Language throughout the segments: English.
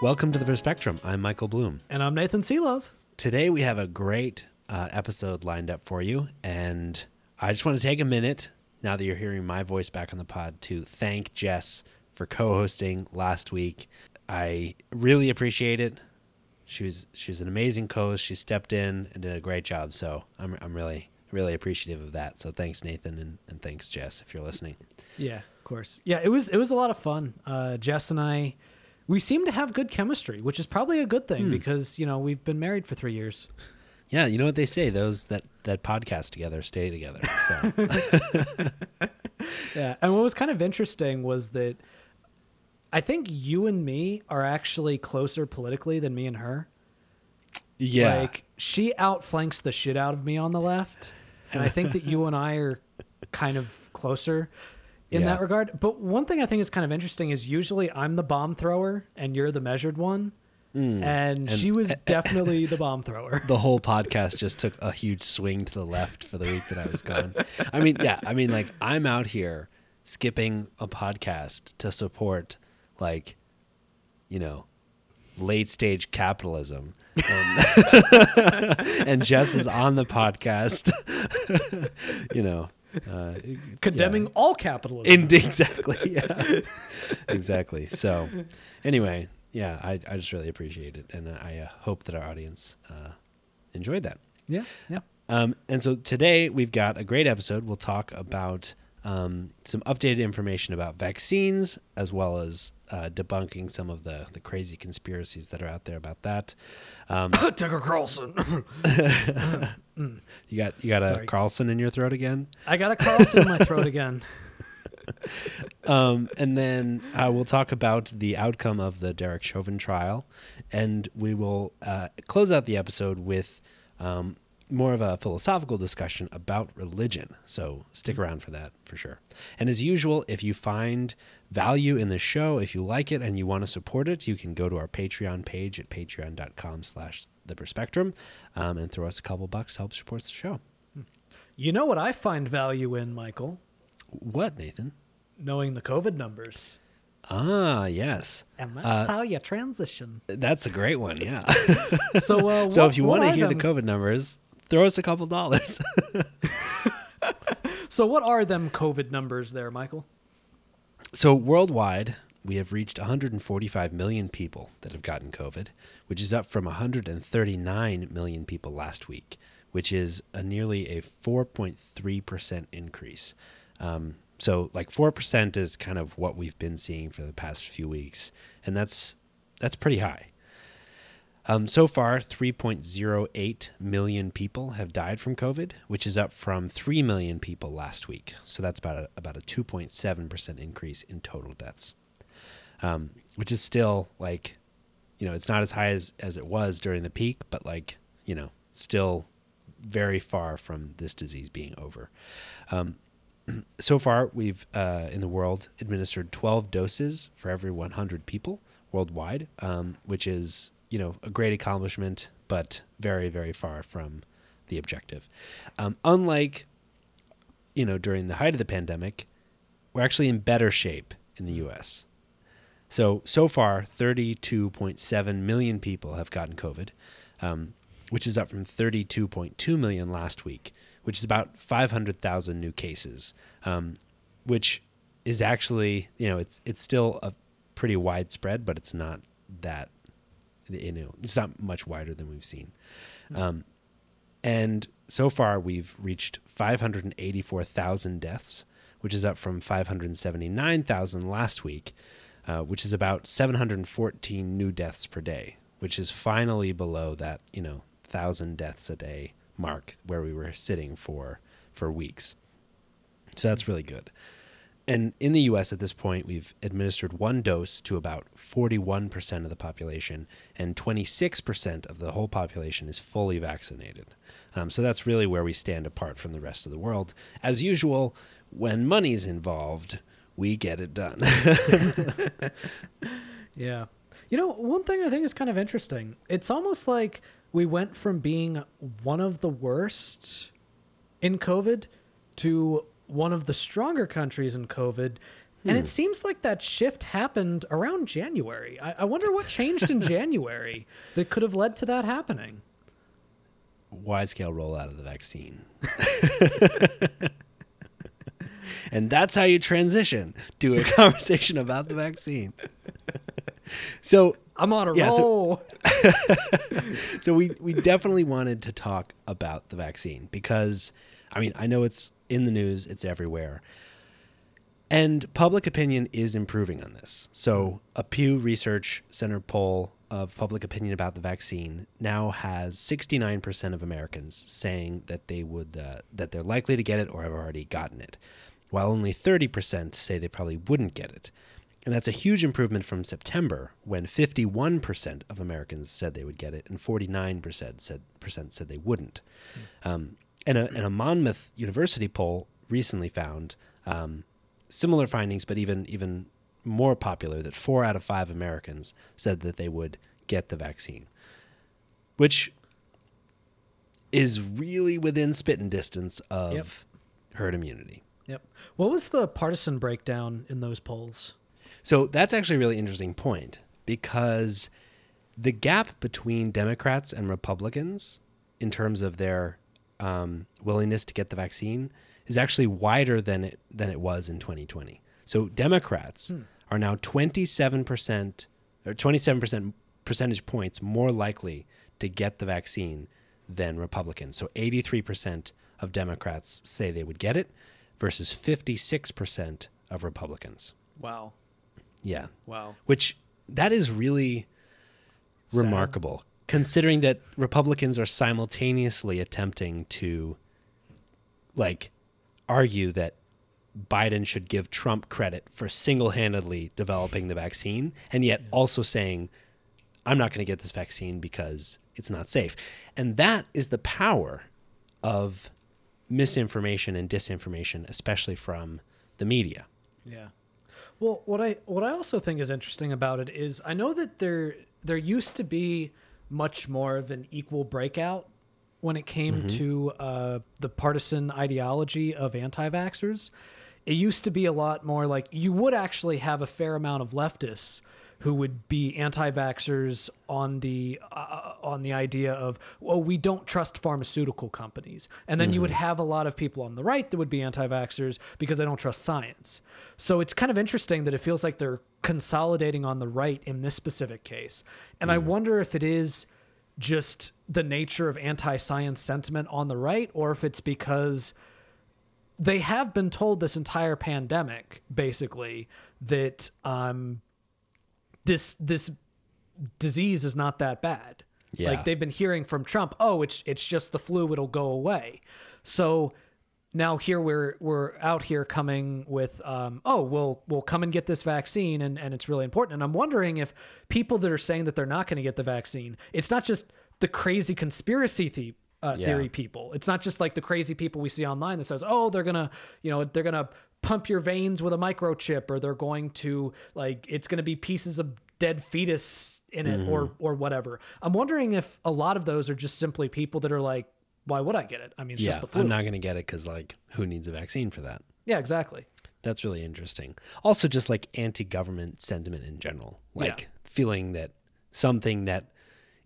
Welcome to the Perspectrum. I'm Michael Bloom. And I'm Nathan Seelove. Today we have a great uh, episode lined up for you, and I just want to take a minute now that you're hearing my voice back on the pod to thank Jess for co-hosting last week. I really appreciate it. She was she was an amazing co-host. She stepped in and did a great job. So I'm I'm really really appreciative of that. So thanks Nathan and, and thanks Jess if you're listening. Yeah, of course. Yeah, it was it was a lot of fun. Uh, Jess and I we seem to have good chemistry, which is probably a good thing hmm. because you know we've been married for three years. Yeah, you know what they say: those that that podcast together stay together. So Yeah, and what was kind of interesting was that I think you and me are actually closer politically than me and her. yeah, Like she outflanks the shit out of me on the left, and I think that you and I are kind of closer in Yeah. that regard. But one thing I think is kind of interesting is usually I'm the bomb thrower and you're the measured one. Mm. And, she was definitely the bomb thrower. the whole podcast just took a huge swing to the left for the week that I was gone. I mean, yeah, I mean, like I'm out here skipping a podcast to support, like, you know, late stage capitalism, and, and Jess is on the podcast, you know, uh, Condemning yeah. all capitalism. In, exactly, yeah, exactly. So, anyway, yeah, I, I just really appreciate it, and I uh, hope that our audience uh, enjoyed that. yeah, yeah. Um, and so today we've got a great episode. We'll talk about um, some updated information about vaccines, as well as uh, debunking some of the, the crazy conspiracies that are out there about that. Um, Tucker Carlson. you got you got a Carlson in your throat again, I got a Carlson in my throat again. um, and then uh, we'll talk about the outcome of the Derek Chauvin trial, and we will uh, close out the episode with um, more of a philosophical discussion about religion. So stick around for that for sure. And as usual, if you find value in the show, if you like it and you want to support it, you can go to our Patreon page at patreon.com slash the perspectrum um, and throw us a couple bucks to help support the show. You know what I find value in, Michael? What, Nathan? Knowing the COVID numbers. Ah, yes. And that's Uh, how you transition. That's a great one, yeah. So, uh, so what- if you want to hear the COVID numbers, throw us a couple dollars. So, what are them COVID numbers there, Michael? so worldwide, we have reached 145 million people that have gotten COVID, which is up from 139 million people last week, which is a nearly a 4.3% increase. Um, so like 4% is kind of what we've been seeing for the past few weeks, and that's that's pretty high. Um, so far, 3.08 million people have died from COVID, which is up from 3 million people last week. So that's about a, about a 2.7% increase in total deaths, um, which is still like, you know, it's not as high as, as it was during the peak, but like, you know, still very far from this disease being over. Um, so far, we've uh, in the world administered 12 doses for every 100 people worldwide, um, which is you know a great accomplishment, but very very far from the objective. Um, unlike you know during the height of the pandemic, we're actually in better shape in the U.S. So so far, 32.7 million people have gotten COVID, um, which is up from 32.2 million last week, which is about 500,000 new cases, um, which is actually you know it's it's still a pretty widespread, but it's not that you know it's not much wider than we've seen. Um, and so far, we've reached 584,000 deaths, which is up from 579,000 last week, uh, which is about 714 new deaths per day, which is finally below that, you know, thousand deaths a day mark where we were sitting for for weeks. So that's really good. And in the US at this point, we've administered one dose to about 41% of the population, and 26% of the whole population is fully vaccinated. Um, so that's really where we stand apart from the rest of the world. As usual, when money's involved, we get it done. Yeah. You know, one thing I think is kind of interesting. It's almost like we went from being one of the worst in COVID to one of the stronger countries in COVID. And it hmm. seems like that shift happened around January. I, I wonder what changed in January that could have led to that happening. Wide scale rollout of the vaccine. and that's how you transition to a conversation about the vaccine. So I'm on a Yeah, so- roll. so we we definitely wanted to talk about the vaccine because I mean I know it's in the news, it's everywhere. And public opinion is improving on this. So a Pew Research Center poll of public opinion about the vaccine now has 69% of Americans saying that they would uh, that they're likely to get it or have already gotten it, while only 30% say they probably wouldn't get it. And that's a huge improvement from September when 51% of Americans said they would get it and 49% said, percent said they wouldn't. Um, and, a, and a Monmouth University poll recently found um, similar findings, but even, even more popular that four out of five Americans said that they would get the vaccine, which is really within spitting distance of Yep. herd immunity. Yep. What was the partisan breakdown in those polls? So that's actually a really interesting point because the gap between Democrats and Republicans in terms of their um, willingness to get the vaccine is actually wider than it than it was in 2020. So Democrats are now 27 percent or 27 percent percentage points more likely to get the vaccine than Republicans. So 83 percent of Democrats say they would get it versus 56 percent of Republicans. Wow. Yeah Wow. which that is really Sad. remarkable considering that republicans are simultaneously attempting to like argue that biden should give trump credit for single-handedly developing the vaccine and yet also saying i'm not going to get this vaccine because it's not safe. And that is the power of misinformation and disinformation especially from the media. Yeah. Well, what I what I also think is interesting about it is I know that there there used to be much more of an equal breakout when it came to uh, the partisan ideology of anti-vaxxers. It used to be a lot more like you would actually have a fair amount of leftists who would be anti-vaxxers on the uh, on the idea of well we don't trust pharmaceutical companies. And then you would have a lot of people on the right that would be anti-vaxxers because they don't trust science. So it's kind of interesting that it feels like they're consolidating on the right in this specific case. And i wonder if it is just the nature of anti-science sentiment on the right or if it's because they have been told this entire pandemic basically that um this this disease is not that bad. Yeah. Like they've been hearing from Trump, oh, it's it's just the flu, it'll go away. So now here we're we're out here coming with um, oh we'll we'll come and get this vaccine and, and it's really important and I'm wondering if people that are saying that they're not going to get the vaccine it's not just the crazy conspiracy the, uh, Yeah. theory people it's not just like the crazy people we see online that says oh they're gonna you know they're gonna pump your veins with a microchip or they're going to like it's gonna be pieces of dead fetus in it or mm-hmm. or whatever. I'm wondering if a lot of those are just simply people that are like why would I get it? I mean it's yeah just the flu. i'm not going to get it because like who needs a vaccine for that? Yeah exactly. That's really interesting. Also, just like anti government sentiment in general, like Yeah. feeling that something that,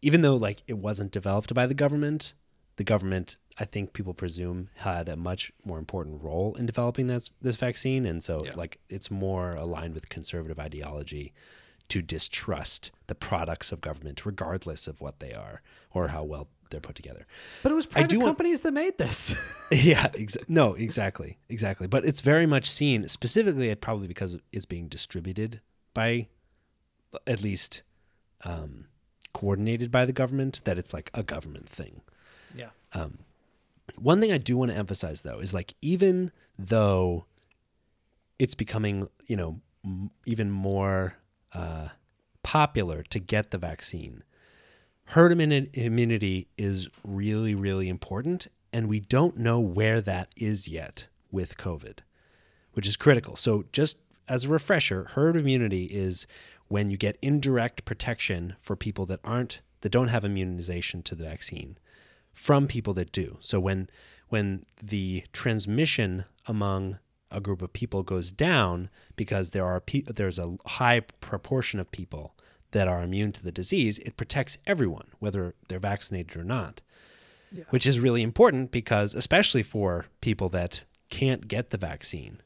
even though like it wasn't developed by the government, the government, I think people presume, had a much more important role in developing this, this vaccine. And so, Yeah. like, it's more aligned with conservative ideology to distrust the products of government, regardless of what they are or how well they're put together. But it was private do want- companies that made this. yeah, exa- no, exactly, exactly. But it's very much seen specifically, probably because it's being distributed by, at least, um, coordinated by the government. That it's like a government thing. Yeah. One thing I do want to emphasize though is like even though it's becoming, you know, m- even more uh, popular to get the vaccine. Herd immunity is really, really important, and we don't know where that is yet with COVID, which is critical. So, just as a refresher, herd immunity is when you get indirect protection for people that aren't that don't have immunization to the vaccine from people that do. So when when the transmission among a group of people goes down because there are pe- there's a high proportion of people that are immune to the disease, it protects everyone whether they're vaccinated or not. Yeah. Which is really important because especially for people that can't get the vaccine,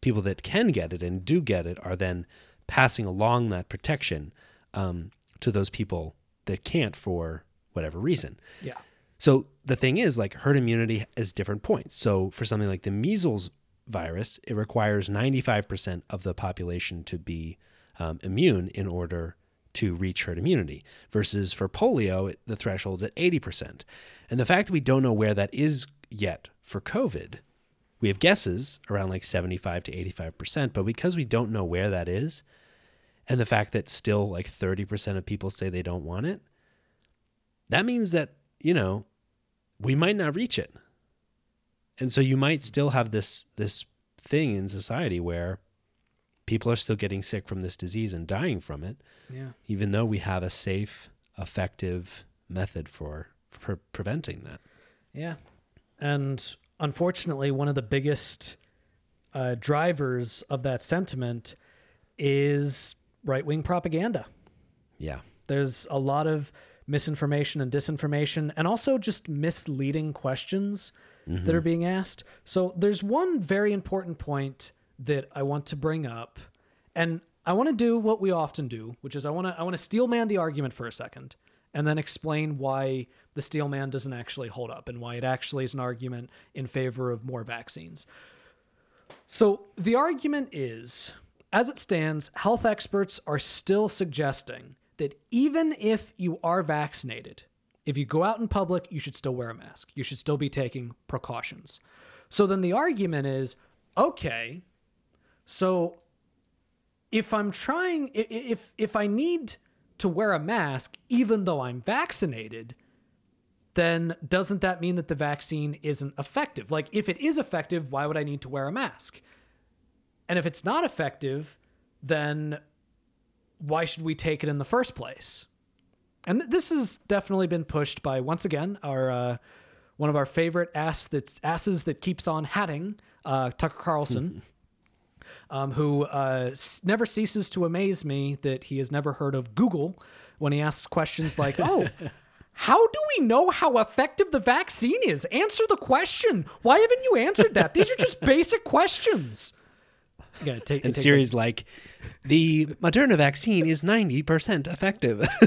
people that can get it and do get it are then passing along that protection um, to those people that can't for whatever reason. Yeah. So the thing is, like herd immunity is different points. So for something like the measles virus, it requires 95% of the population to be um, immune in order to reach herd immunity. Versus for polio, the threshold's at 80%. And the fact that we don't know where that is yet for COVID, we have guesses around like 75 to 85%, but because we don't know where that is, and the fact that still like 30% of people say they don't want it, that means that, you know, we might not reach it. And so you might still have this this thing in society where people are still getting sick from this disease and dying from it. Yeah. Even though we have a safe, effective method for for preventing that. Yeah. And unfortunately, one of the biggest uh, drivers of that sentiment is right wing propaganda. Yeah. There's a lot of misinformation and disinformation, and also just misleading questions mm-hmm. that are being asked. So there's one very important point that I want to bring up, and I want to do what we often do, which is I want to I want to steel man the argument for a second, and then explain why the steel man doesn't actually hold up and why it actually is an argument in favor of more vaccines. So the argument is as it stands, health experts are still suggesting that even if you are vaccinated, if you go out in public, you should still wear a mask. You should still be taking precautions. So then the argument is okay, so if I'm trying, if, if I need to wear a mask, even though I'm vaccinated, then doesn't that mean that the vaccine isn't effective? Like, if it is effective, why would I need to wear a mask? And if it's not effective, then why should we take it in the first place? And this has definitely been pushed by once again our uh, one of our favorite ass that's asses that keeps on hatting, uh, Tucker Carlson, um, who uh, never ceases to amaze me that he has never heard of Google when he asks questions like, "Oh." How do we know how effective the vaccine is? Answer the question. Why haven't you answered that? These are just basic questions. You take, and Siri's like, the Moderna vaccine is 90% effective.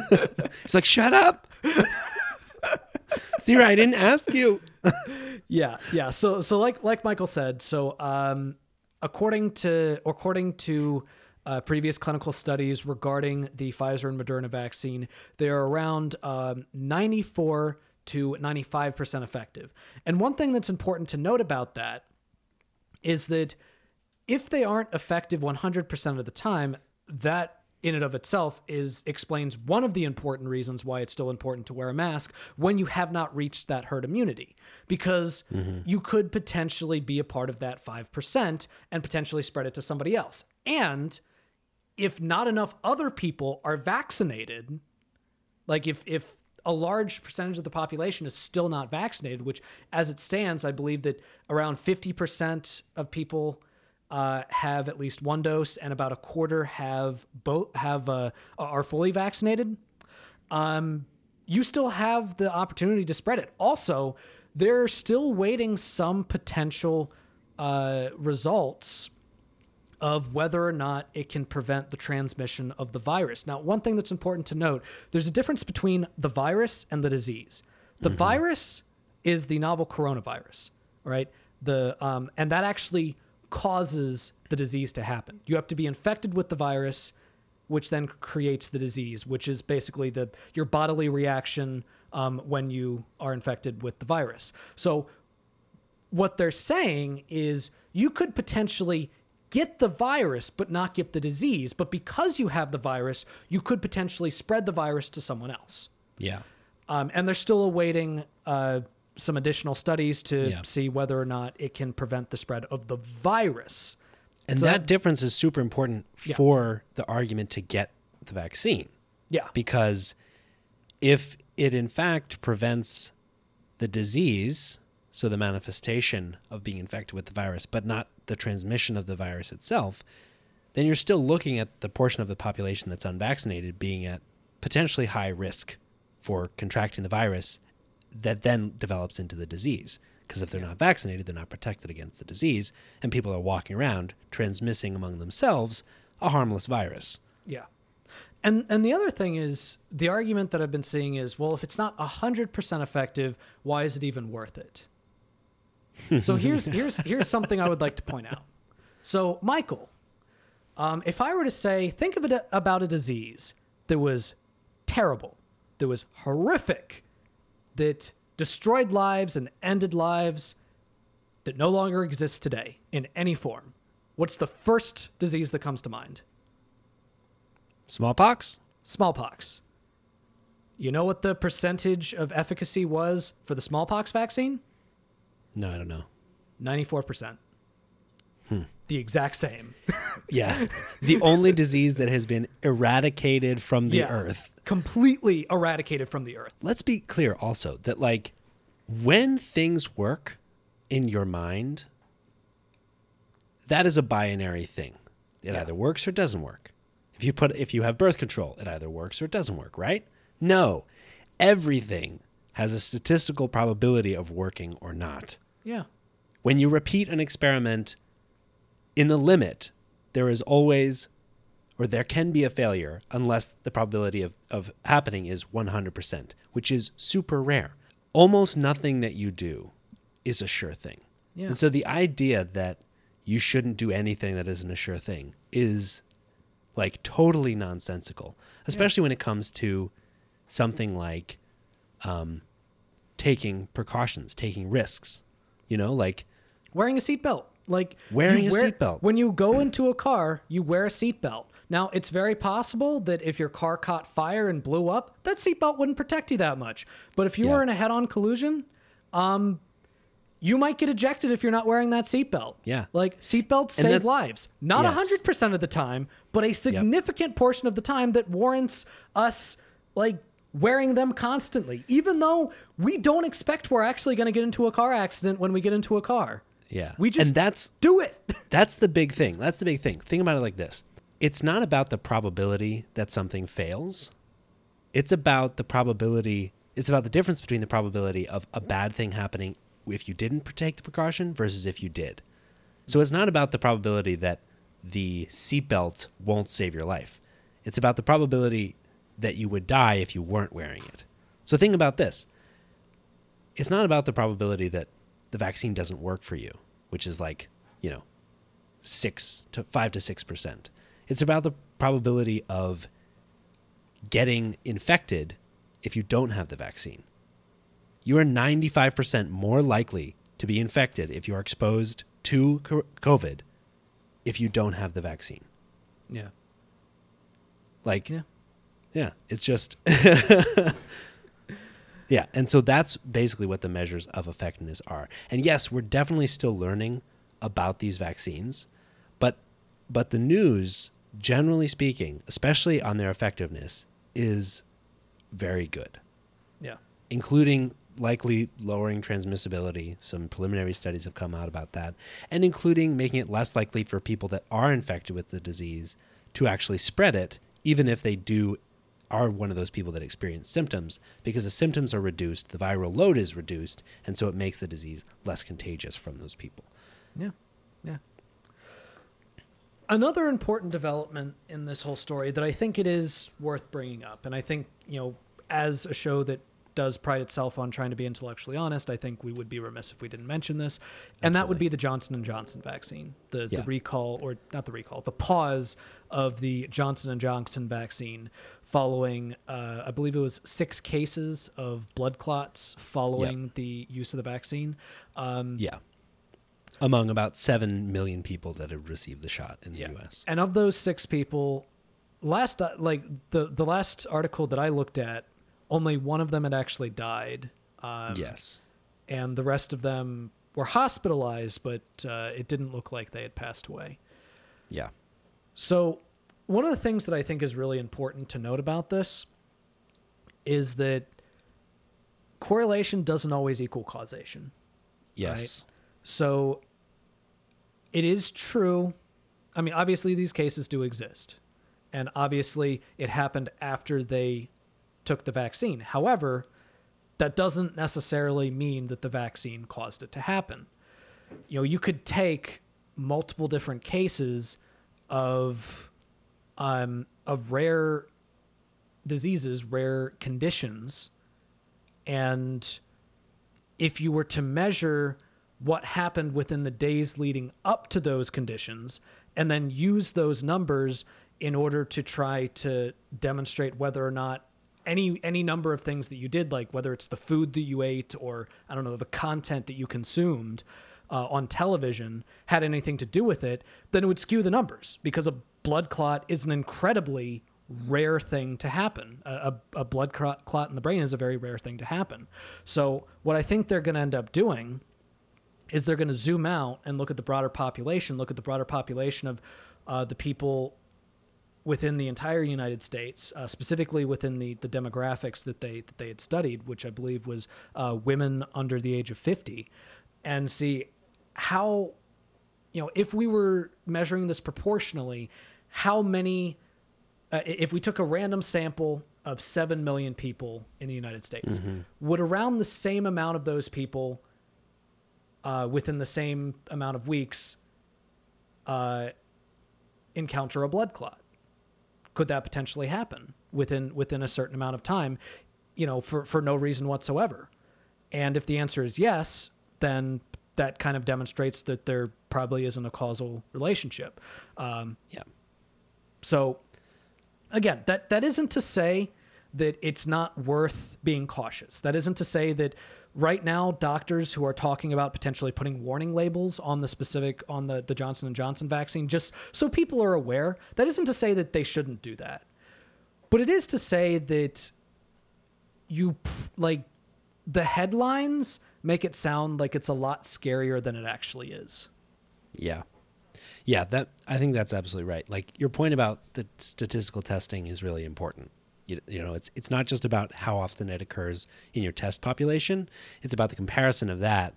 It's like, shut up. Siri, I didn't ask you. yeah, yeah. So so like like Michael said, so um according to according to uh, previous clinical studies regarding the Pfizer and Moderna vaccine, they are around um, 94 to 95% effective. And one thing that's important to note about that is that if they aren't effective 100% of the time, that in and of itself is explains one of the important reasons why it's still important to wear a mask when you have not reached that herd immunity because mm-hmm. you could potentially be a part of that 5% and potentially spread it to somebody else and if not enough other people are vaccinated like if if a large percentage of the population is still not vaccinated which as it stands i believe that around 50% of people uh, have at least one dose, and about a quarter have both have uh, are fully vaccinated. Um, you still have the opportunity to spread it. Also, they're still waiting some potential uh, results of whether or not it can prevent the transmission of the virus. Now, one thing that's important to note there's a difference between the virus and the disease. The mm-hmm. virus is the novel coronavirus, right? The um, and that actually causes the disease to happen. You have to be infected with the virus, which then creates the disease, which is basically the your bodily reaction um, when you are infected with the virus. So, what they're saying is you could potentially get the virus but not get the disease. But because you have the virus, you could potentially spread the virus to someone else. Yeah. Um, and they're still awaiting uh, some additional studies to Yeah. see whether or not it can prevent the spread of the virus. And So that, that- difference is super important Yeah. for the argument to get the vaccine. Yeah. because if it in fact prevents the disease, so the manifestation of being infected with the virus, but not the transmission of the virus itself, then you're still looking at the portion of the population that's unvaccinated being at potentially high risk for contracting the virus that then develops into the disease. Because if they're not vaccinated, they're not protected against the disease, and people are walking around transmitting among themselves a harmless virus. Yeah. And and the other thing is the argument that I've been seeing is, well, if it's not 100% effective, why is it even worth it? So here's here's here's something I would like to point out. So, Michael, um, if I were to say, think of it about a disease that was terrible, that was horrific, that destroyed lives and ended lives, that no longer exists today in any form, what's the first disease that comes to mind? Smallpox? smallpox. You know what the percentage of efficacy was for the smallpox vaccine? No, I don't know. 94%. The exact same. Yeah. the only disease that has been eradicated from the Yeah. earth. Completely eradicated from the earth. Let's be clear also that, like, when things work in your mind, that is a binary thing. It Yeah. either works or doesn't work. If you put if you have birth control, it either works or it doesn't work, right? No. Everything has a statistical probability of working or not. Yeah. when you repeat an experiment in the limit, there is always, or there can be a failure unless the probability of, of happening is 100%, which is super rare. Almost nothing that you do is a sure thing. Yeah. And so the idea that you shouldn't do anything that isn't a sure thing is like totally nonsensical, especially when it comes to something like um, taking precautions, taking risks. You know, like Wearing a seatbelt. Like Wearing a wear- seatbelt. When you go into a car, you wear a seatbelt. Now, it's very possible that if your car caught fire and blew up, that seatbelt wouldn't protect you that much. But if you Yeah. were in a head-on collision, um, you might get ejected if you're not wearing that seatbelt. Yeah. Like seatbelts save lives. Not a Yes. hundred percent of the time, but a significant portion of the time that warrants us like wearing them constantly, even though we don't expect we're actually going to get into a car accident when we get into a car. Yeah, We just and that's do it. that's the big thing. That's the big thing. Think about it like this: it's not about the probability that something fails. It's about the probability. It's about the difference between the probability of a bad thing happening if you didn't take the precaution versus if you did. So it's not about the probability that the seatbelt won't save your life. It's about the probability that you would die if you weren't wearing it. So think about this. It's not about the probability that the vaccine doesn't work for you, which is like, you know, six to five to six percent. It's about the probability of getting infected if you don't have the vaccine. You are 95% more likely to be infected if you are exposed to COVID if you don't have the vaccine. Yeah. Like, Yeah. yeah, it's just. yeah. And so that's basically what the measures of effectiveness are. And yes, we're definitely still learning about these vaccines, but but the news, generally speaking, especially on their effectiveness, is very good, Yeah. including likely lowering transmissibility. Some preliminary studies have come out about that, and including making it less likely for people that are infected with the disease to actually spread it, even if they do are one of those people that experience symptoms, because the symptoms are reduced, the viral load is reduced, and so it makes the disease less contagious from those people. Yeah. Yeah. Another important development in this whole story that I think it is worth bringing up, and I think, you know, as a show that does pride itself on trying to be intellectually honest, I think we would be remiss if we didn't mention this. And that would be the Johnson and Johnson vaccine. The Yeah. the recall or not the recall, the pause of the Johnson and Johnson vaccine following uh, I believe it was 6 cases of blood clots following the use of the vaccine. Um, Yeah. among about 7 million people that have received the shot in the Yeah. US. And of those six people, last uh, like the the last article that I looked at, only one of them had actually died. Um, yes. and the rest of them were hospitalized, but uh, it didn't look like they had passed away. Yeah. So, one of the things that I think is really important to note about this is that correlation doesn't always equal causation. Yes. So, it is true. I mean, obviously, these cases do exist. And obviously, it happened after they took the vaccine. However, that doesn't necessarily mean that the vaccine caused it to happen. You know, you could take multiple different cases of um, of rare diseases, rare conditions, and if you were to measure what happened within the days leading up to those conditions and then use those numbers in order to try to demonstrate whether or not any any number of things that you did like whether it's the food that you ate or i don't know the content that you consumed uh, on television had anything to do with it then it would skew the numbers because a blood clot is an incredibly rare thing to happen. A, a, a blood clot, in the brain is a very rare thing to happen. So, what I think they're going to end up doing is they're going to zoom out and look at the broader population, look at the broader population of uh, the people within the entire United States, uh, specifically within the, the demographics that they that they had studied, which I believe was uh, women under the age of 50, and see how, you know, if we were measuring this proportionally, how many, uh, if we took a random sample of 7 million people in the United States, would around the same amount of those people uh, within the same amount of weeks uh, encounter a blood clot? Could that potentially happen within within a certain amount of time? You know, for for no reason whatsoever. And if the answer is yes, then that kind of demonstrates that there probably isn't a causal relationship. Um, Yeah. so again, that that isn't to say that it's not worth being cautious. That isn't to say that right now doctors who are talking about potentially putting warning labels on the specific on the, the Johnson Johnson vaccine just so people are aware, that isn't to say that they shouldn't do that. But it is to say that you like the headlines make it sound like it's a lot scarier than it actually is. Yeah. Yeah, that I think that's absolutely right. Like your point about the statistical testing is really important. You, you know, it's it's not just about how often it occurs in your test population. It's about the comparison of that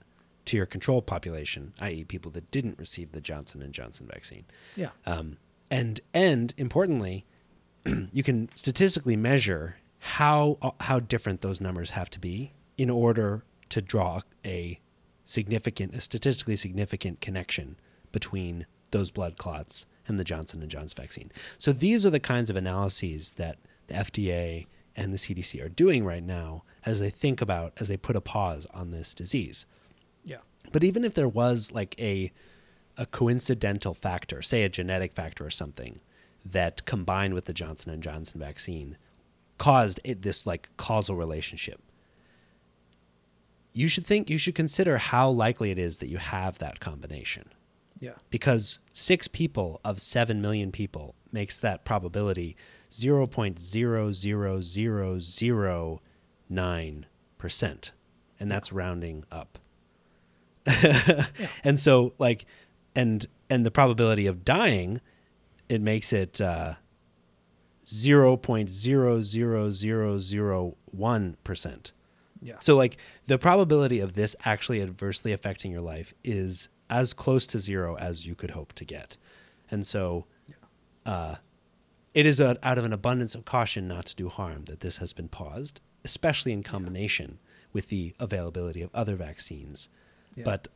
to your control population, i.e., people that didn't receive the Johnson and Johnson vaccine. Yeah. Um, and and importantly, you can statistically measure how how different those numbers have to be in order to draw a significant, a statistically significant connection between those blood clots and the Johnson and Johnson vaccine. So these are the kinds of analyses that the FDA and the CDC are doing right now as they think about as they put a pause on this disease. Yeah. But even if there was like a a coincidental factor, say a genetic factor or something, that combined with the Johnson and Johnson vaccine caused it, this like causal relationship, you should think you should consider how likely it is that you have that combination. Yeah. Because six people of seven million people makes that probability zero point zero zero zero zero nine percent, and that's rounding up. And so, like, and and the probability of dying, it makes it uh, zero point zero zero zero zero one percent. Yeah. So, like, the probability of this actually adversely affecting your life is as close to zero as you could hope to get. And so, uh, it is a, out of an abundance of caution not to do harm that this has been paused, especially in combination with the availability of other vaccines. Yeah. But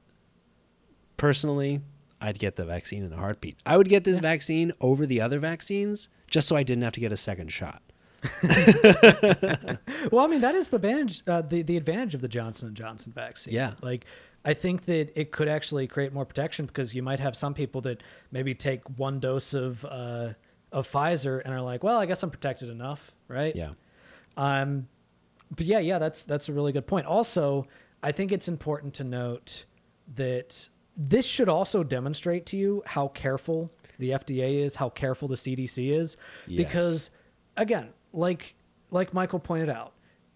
personally, I'd get the vaccine in a heartbeat. I would get this vaccine over the other vaccines just so I didn't have to get a second shot. Well, I mean that is the advantage uh, the the advantage of the Johnson and Johnson vaccine. Yeah. like I think that it could actually create more protection because you might have some people that maybe take one dose of uh, of Pfizer and are like, well, I guess I'm protected enough, right? Yeah. Um, but yeah, yeah, that's that's a really good point. Also, I think it's important to note that this should also demonstrate to you how careful the FDA is, how careful the CDC is, Yes. because again, like like Michael pointed out,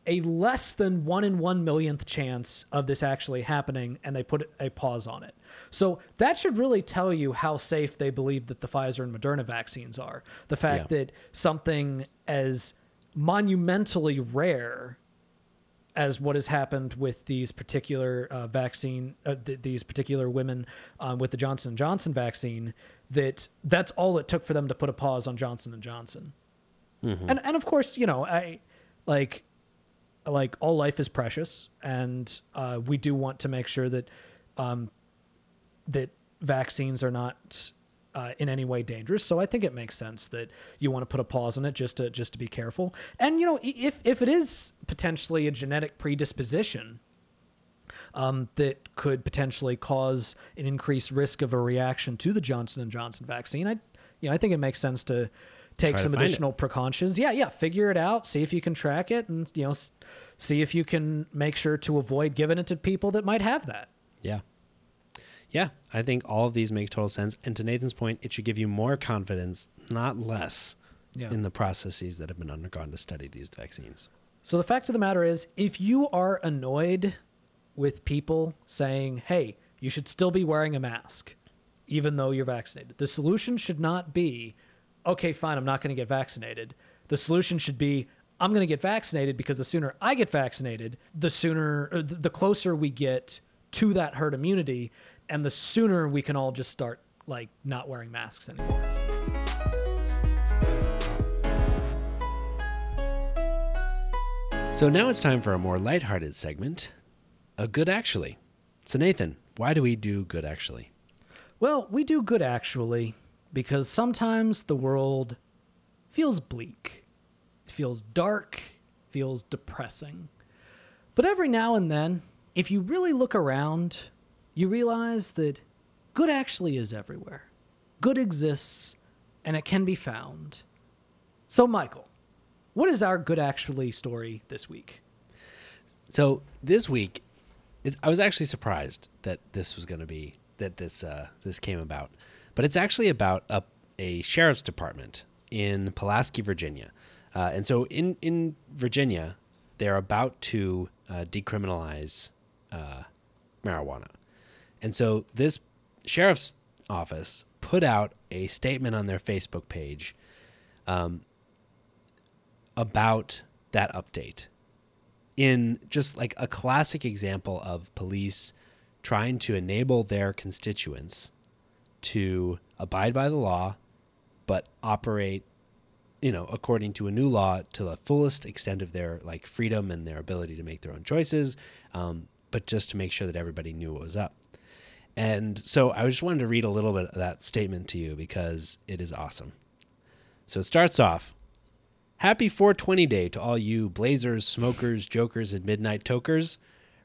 a less than one in one millionth chance of this actually happening, and they put a pause on it. So that should really tell you how safe they believe that the Pfizer and Moderna vaccines are. The fact Yeah. that something as monumentally rare as what has happened with these particular uh, vaccine, uh, th- these particular women um, with the Johnson and Johnson vaccine, that that's all it took for them to put a pause on Johnson and Johnson. And and of course, you know, I like like all life is precious, and uh, we do want to make sure that um, that vaccines are not uh, in any way dangerous. So I think it makes sense that you want to put a pause on it just to just to be careful. And you know, if if it is potentially a genetic predisposition um, that could potentially cause an increased risk of a reaction to the Johnson and Johnson vaccine, I you know I think it makes sense to take some find it. additional precautions. Yeah, yeah, figure it out, see if you can track it, and you know, see if you can make sure to avoid giving it to people that might have that. Yeah. Yeah, I think all of these make total sense. And to Nathan's point, it should give you more confidence, not less, Yeah. in the processes that have been undergone to study these vaccines. So the fact of the matter is, if you are annoyed with people saying, "Hey, you should still be wearing a mask even though you're vaccinated." The solution should not be, "Okay, fine, I'm not going to get vaccinated." The solution should be, "I'm going to get vaccinated because the sooner I get vaccinated, the sooner uh, the closer we get to that herd immunity and the sooner we can all just start like not wearing masks anymore." So now it's time for a more lighthearted segment, a good actually. So Nathan, why do we do good actually? Well, we do good actually, because sometimes the world feels bleak. It feels dark, feels depressing. But every now and then, if you really look around, you realize that good actually is everywhere. Good exists, and it can be found. So, Michael, what is our good actually story this week? So this week, I was actually surprised that this was going to be that this uh, this came about, but it's actually about a, a sheriff's department in Pulaski, Virginia, uh, and so in in Virginia, they're about to uh, decriminalize uh, marijuana, and so this sheriff's office put out a statement on their Facebook page um, about that update in just like a classic example of police trying to enable their constituents to abide by the law but operate you know according to a new law to the fullest extent of their like freedom and their ability to make their own choices um, but just to make sure that everybody knew what was up and so i just wanted to read a little bit of that statement to you because it is awesome so it starts off Happy 420 Day to all you blazers, smokers, jokers, and midnight tokers.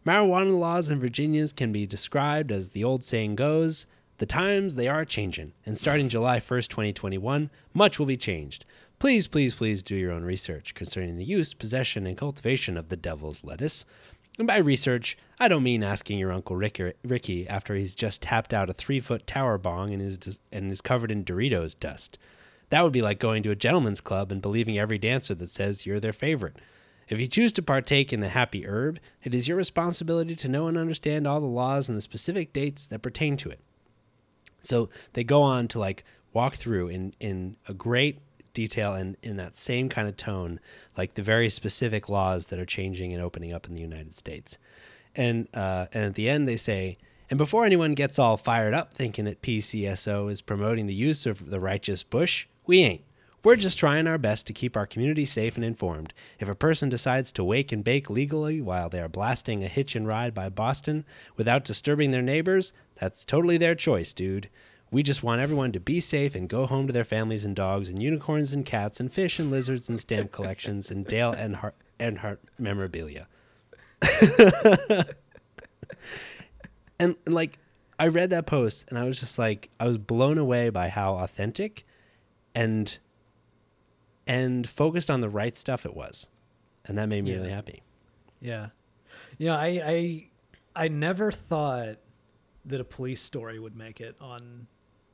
Marijuana laws in Virginia's can be described as the old saying goes the times they are changing, and starting July 1st, 2021, much will be changed. Please, please, please do your own research concerning the use, possession, and cultivation of the devil's lettuce. And by research, I don't mean asking your Uncle Rick Ricky after he's just tapped out a three foot tower bong and is, and is covered in Doritos dust. That would be like going to a gentleman's club and believing every dancer that says you're their favorite. If you choose to partake in the happy herb, it is your responsibility to know and understand all the laws and the specific dates that pertain to it. So they go on to like walk through in, in a great detail and in that same kind of tone, like the very specific laws that are changing and opening up in the United States. And uh, and at the end they say, and before anyone gets all fired up thinking that PCSO is promoting the use of the righteous bush, we ain't. We're just trying our best to keep our community safe and informed. If a person decides to wake and bake legally while they are blasting a hitch a ride by Boston without disturbing their neighbors, that's totally their choice, dude. We just want everyone to be safe and go home to their families and dogs and unicorns and cats and fish and lizards and stamp collections and Dale Earnhardt, Earnhardt memorabilia. and, and like I read that post and I was just like I was blown away by how authentic and and focused on the right stuff it was. And that made me Yeah. really happy. Yeah. You know, I I I never thought that a police story would make it on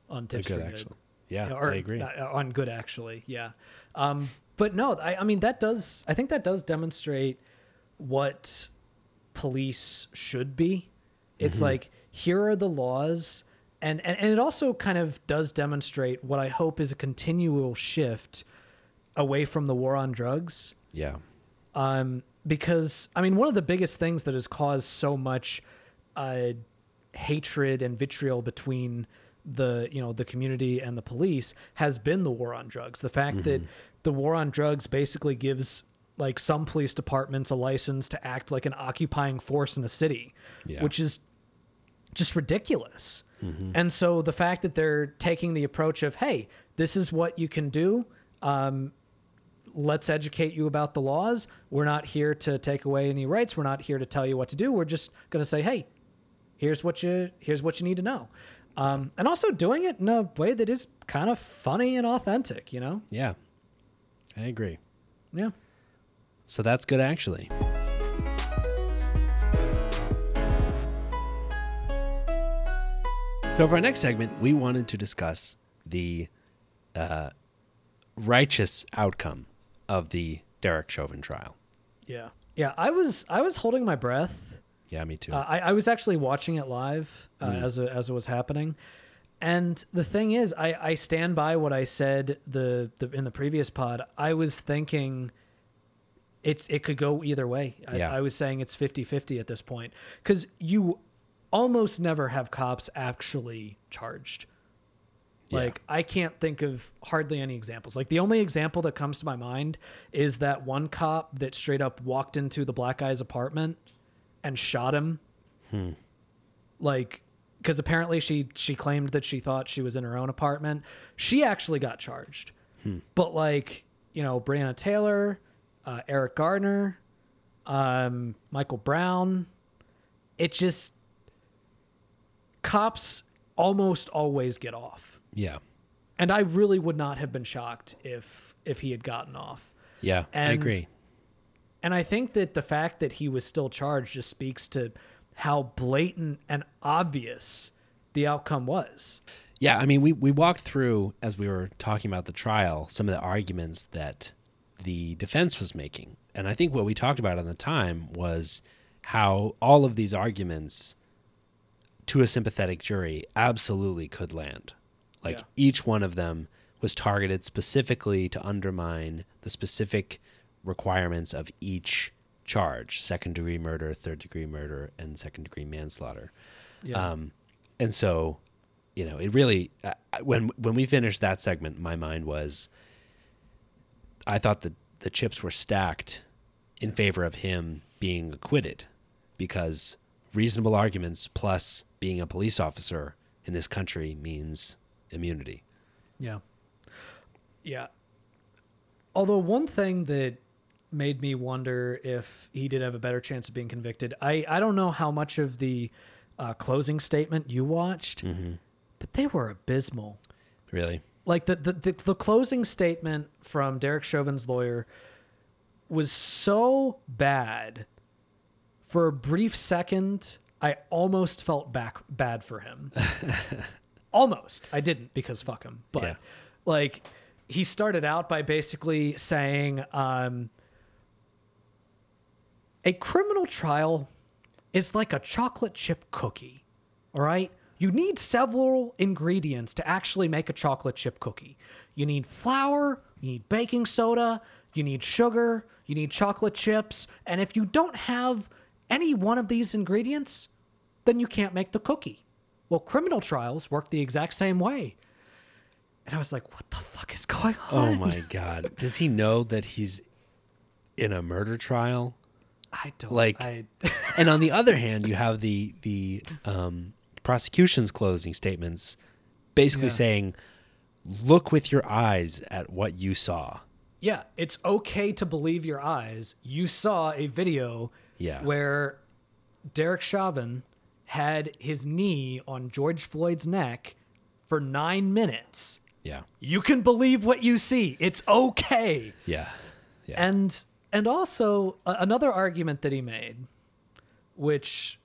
on tips good for good. actually. Yeah, or I agree. uh, on good actually yeah um but no I, I mean that does i think that does demonstrate what police should be it's Mm-hmm. like here are the laws and, and and it also kind of does demonstrate what i hope is a continual shift away from the war on drugs Yeah. um, because I mean, one of the biggest things that has caused so much uh, hatred and vitriol between the you know the community and the police has been the war on drugs. The fact that the war on drugs basically gives like some police departments a license to act like an occupying force in a city, Yeah. which is just ridiculous. And so the fact that they're taking the approach of, hey, this is what you can do. Um, let's educate you about the laws. We're not here to take away any rights. We're not here to tell you what to do. We're just going to say, hey, here's what you here's what you need to know. Um, and also doing it in a way that is kind of funny and authentic. You know? Yeah. I agree. Yeah. So that's good actually. So for our next segment, we wanted to discuss the uh, righteous outcome of the Derek Chauvin trial. Yeah. Yeah. I was I was holding my breath Yeah, me too. Uh, I, I was actually watching it live uh, as it, as it was happening, and the thing is, I, I stand by what I said the, the in the previous pod. I was thinking it's it could go either way. I, Yeah. I was saying it's 50-50 at this point because you almost never have cops actually charged. Yeah. Like I can't think of hardly any examples. Like the only example that comes to my mind is that one cop that straight up walked into the black guy's apartment and shot him. Like because apparently she she claimed that she thought she was in her own apartment. She actually got charged. But like, you know, Breonna Taylor, uh, Eric Gardner, um, Michael Brown, it just cops almost always get off. yeah. And I really would not have been shocked if if he had gotten off. Yeah, I agree. And I think that the fact that he was still charged just speaks to how blatant and obvious the outcome was. Yeah, I mean, we, we walked through, as we were talking about the trial, some of the arguments that the defense was making. And I think what we talked about at the time was how all of these arguments to a sympathetic jury absolutely could land. Like Yeah. each one of them was targeted specifically to undermine the specific requirements of each charge second degree murder, third degree murder, and second degree manslaughter. Yeah. Um, and so, you know, it really uh, when when we finished that segment, my mind was, I thought that the chips were stacked in favor of him being acquitted, because reasonable arguments plus being a police officer in this country means immunity. Yeah. Yeah. Although one thing that made me wonder if he did have a better chance of being convicted, I, I don't know how much of the uh, closing statement you watched, but they were abysmal. Really? Like the, the, the, the closing statement from Derek Chauvin's lawyer was so bad. For a brief second, I almost felt back bad for him. almost. I didn't because fuck him. But Yeah. like he started out by basically saying um, a criminal trial is like a chocolate chip cookie. All right? You need several ingredients to actually make a chocolate chip cookie. You need flour, you need baking soda, you need sugar, you need chocolate chips, and if you don't have any one of these ingredients, then you can't make the cookie. Well, criminal trials work the exact same way. And I was like, what the fuck is going oh on? Oh my God! Does he know that he's in a murder trial? I don't Like- I, and on the other hand, you have the the um, prosecution's closing statements, basically Yeah. saying, "Look with your eyes at what you saw." Yeah, it's okay to believe your eyes. You saw a video Yeah. where Derek Chauvin had his knee on George Floyd's neck for nine minutes. Yeah, You can believe what you see. It's okay. yeah, yeah. And and also a- another argument that he made, which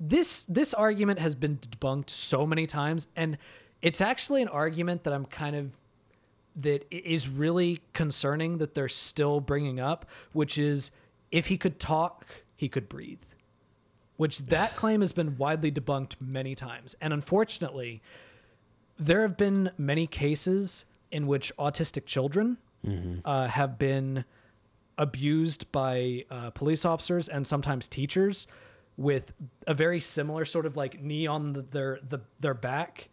this this argument has been debunked so many times and it's actually an argument that I'm kind of that is really concerning that they're still bringing up, which is if he could talk, he could breathe. Which that claim has been widely debunked many times. And unfortunately, there have been many cases in which autistic children uh, have been abused by uh, police officers and sometimes teachers with a very similar sort of like knee on the, their the, their back.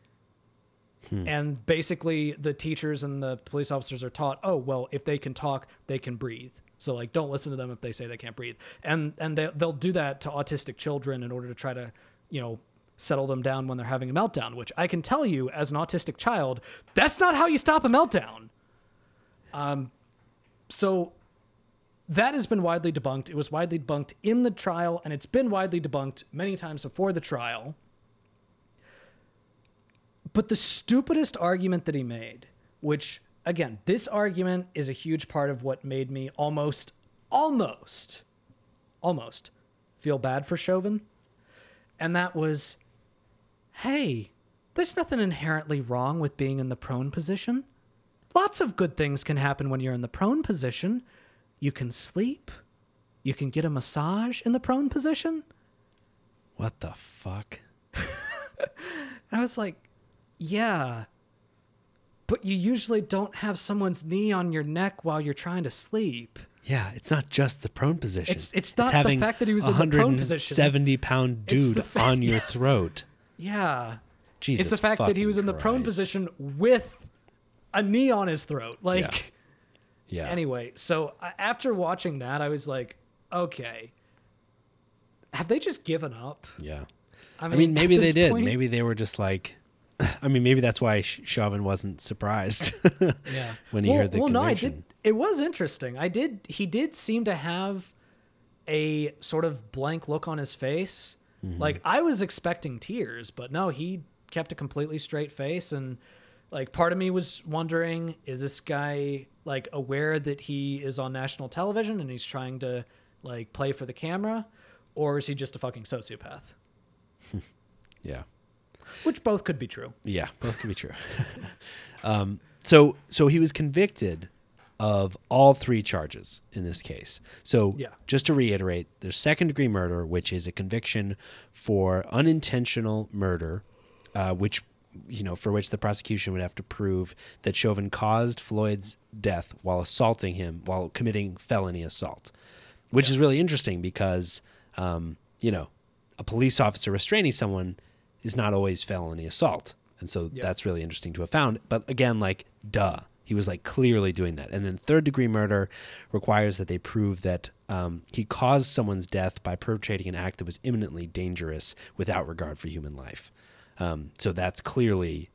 And basically the teachers and the police officers are taught oh well if they can talk they can breathe. So like don't listen to them if they say they can't breathe. And and they, they'll do that to autistic children in order to try to you know settle them down when they're having a meltdown which i can tell you as an autistic child that's not how you stop a meltdown um so that has been widely debunked it was widely debunked in the trial and it's been widely debunked many times before the trial but the stupidest argument that he made, which again, this argument is a huge part of what made me almost, almost, almost feel bad for Chauvin. And that was, hey, there's nothing inherently wrong with being in the prone position. Lots of good things can happen when you're in the prone position. You can sleep. You can get a massage in the prone position. What the fuck? And I was like, yeah. But you usually don't have someone's knee on your neck while you're trying to sleep. Yeah, it's not just the prone position. It's- it's not the having fact that he was a in the prone position. 170 pound dude fa- on your throat. Yeah. Jesus. it's the fact that he was in the prone position with a knee on his throat. Like, Yeah. anyway, so uh, after watching that, I was like, okay. Have they just given up? Yeah. I I mean, maybe they did. point- Maybe they were just like, I mean, maybe that's why Ch- Chauvin wasn't surprised yeah. when he well, heard the well, no, I did. It was interesting. I did. He did seem to have a sort of blank look on his face. Mm-hmm. Like I was expecting tears, but no, he kept a completely straight face. And like, part of me was wondering, is this guy like aware that he is on national television and he's trying to like play for the camera, or is he just a fucking sociopath? Yeah. Which both could be true. Yeah, both could be true. um, so, so he was convicted of all three charges in this case. So, Yeah. just to reiterate, there's second degree murder, which is a conviction for unintentional murder, uh, which you know for which the prosecution would have to prove that Chauvin caused Floyd's death while assaulting him while committing felony assault, which is really interesting because um, you know a police officer restraining someone is not always felony assault. And so Yeah. that's really interesting to have found. But again, like, duh. He was like clearly doing that. And then third degree murder requires that they prove that um, he caused someone's death by perpetrating an act that was imminently dangerous without regard for human life. Um, so that's clearly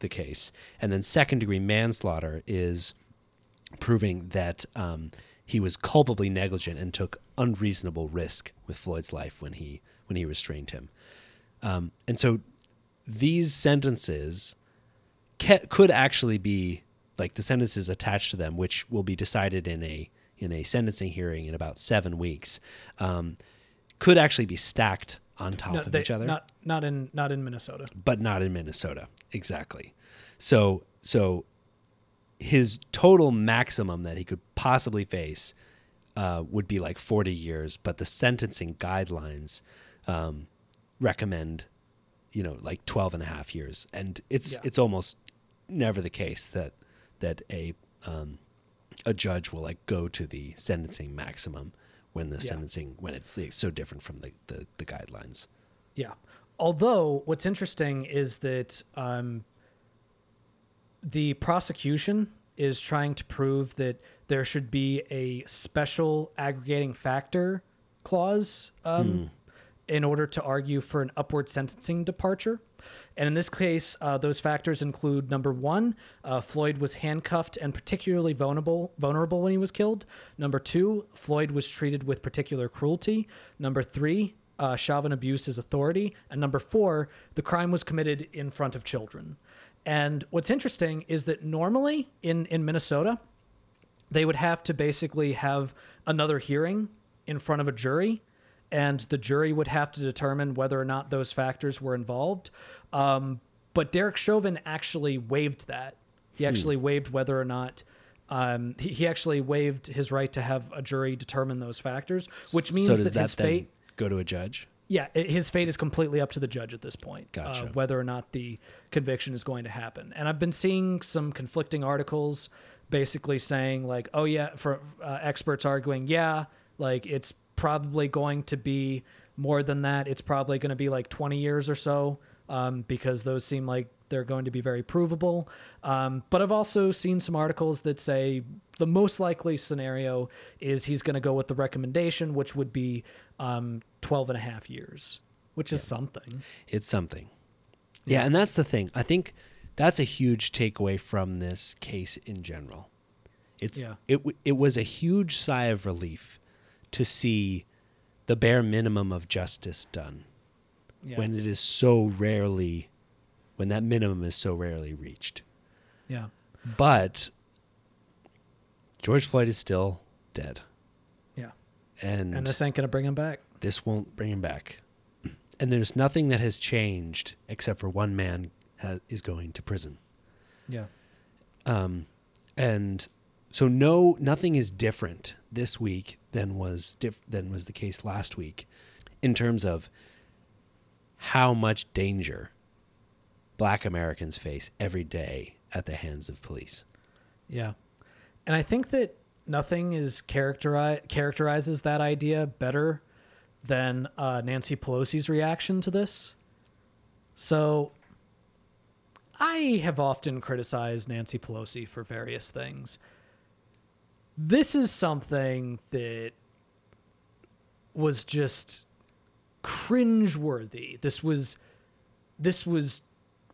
the case. And then second degree manslaughter is proving that um, he was culpably negligent and took unreasonable risk with Floyd's life when he when he restrained him. Um, and so these sentences ca- could actually be like the sentences attached to them, which will be decided in a in a sentencing hearing in about seven weeks, um, could actually be stacked on top No, of they- each other Not not in not in Minnesota. but not in Minnesota. Exactly. So so his total maximum that he could possibly face uh, would be like 40 years, but the sentencing guidelines um, recommend, you know, like 12 and a half years. And it's Yeah. it's almost never the case that that a um, a judge will like go to the sentencing maximum when the Yeah. sentencing when it's so different from the, the, the guidelines. Yeah. Although what's interesting is that um, the prosecution is trying to prove that there should be a special aggravating factor clause um, in order to argue for an upward sentencing departure. And in this case, uh, those factors include number one, uh, Floyd was handcuffed and particularly vulnerable vulnerable when he was killed. Number two, Floyd was treated with particular cruelty. Number three, uh, Chauvin abused his authority. And number four, the crime was committed in front of children. And what's interesting is that normally in, in Minnesota, they would have to basically have another hearing in front of a jury and the jury would have to determine whether or not those factors were involved. Um, but Derek Chauvin actually waived that. He Hmm. actually waived whether or not. Um, he, he actually waived his right to have a jury determine those factors, which means so that, that his fate go to a judge? yeah, his fate is completely up to the judge at this point, Gotcha. uh, whether or not the conviction is going to happen. And I've been seeing some conflicting articles, basically saying like, "Oh yeah," for uh, experts arguing, "Yeah, like it's probably going to be more than that. It's probably going to be like 20 years or so, um, because those seem like they're going to be very provable." Um, but I've also seen some articles that say the most likely scenario is he's going to go with the recommendation, which would be um, 12 and a half years, which is something. It's something. Yeah, and that's the thing. I think that's a huge takeaway from this case in general. It's Yeah. it it was a huge sigh of relief to see the bare minimum of justice done Yeah. when it is so rarely when that minimum is so rarely reached. yeah. But George Floyd is still dead. Yeah. And, And this ain't going to bring him back. this won't bring him back. And there's nothing that has changed except for one man ha- is going to prison. Yeah. Um, and so no, nothing is different this week than was diff- than was the case last week, in terms of how much danger Black Americans face every day at the hands of police. Yeah. And I think that nothing is characteri- characterizes that idea better than uh, Nancy Pelosi's reaction to this. So I have often criticized Nancy Pelosi for various things. This is something that was just cringeworthy. This was this was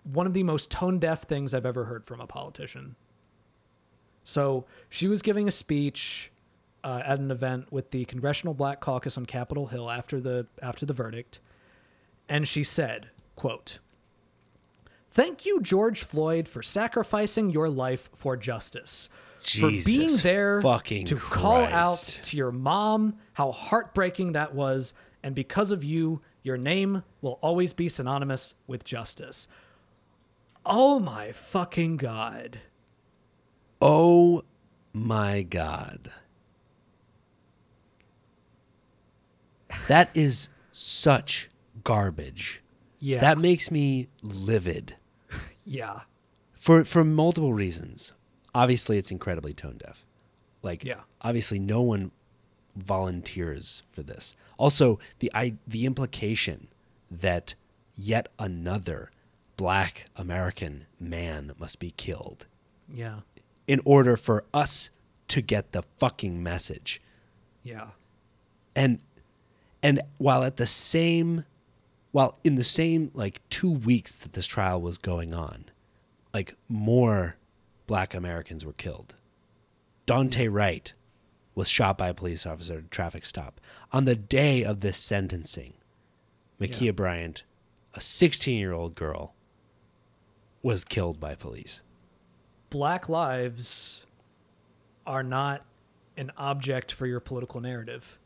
one of the most tone deaf things I've ever heard from a politician. So she was giving a speech uh, at an event with the Congressional Black Caucus on Capitol Hill after the after the verdict, and she said, "quote Thank you, George Floyd, for sacrificing your life for justice." For being there fucking to call out to your mom how heartbreaking that was, and because of you, your name will always be synonymous with justice. Oh my fucking god. Oh my God. That is such garbage. Yeah. That makes me livid yeah. for for multiple reasons. Obviously, it's incredibly tone deaf. Like, Yeah. obviously, no one volunteers for this. Also, the I, the implication that yet another Black American man must be killed Yeah. in order for us to get the fucking message. Yeah. And and while at the same while in the same like 2 weeks that this trial was going on, like more black Americans were killed. Daunte mm. Wright was shot by a police officer at a traffic stop. On the day of this sentencing, Ma'Khia Yeah. Bryant, a 16-year-old girl, was killed by police. Black lives are not an object for your political narrative.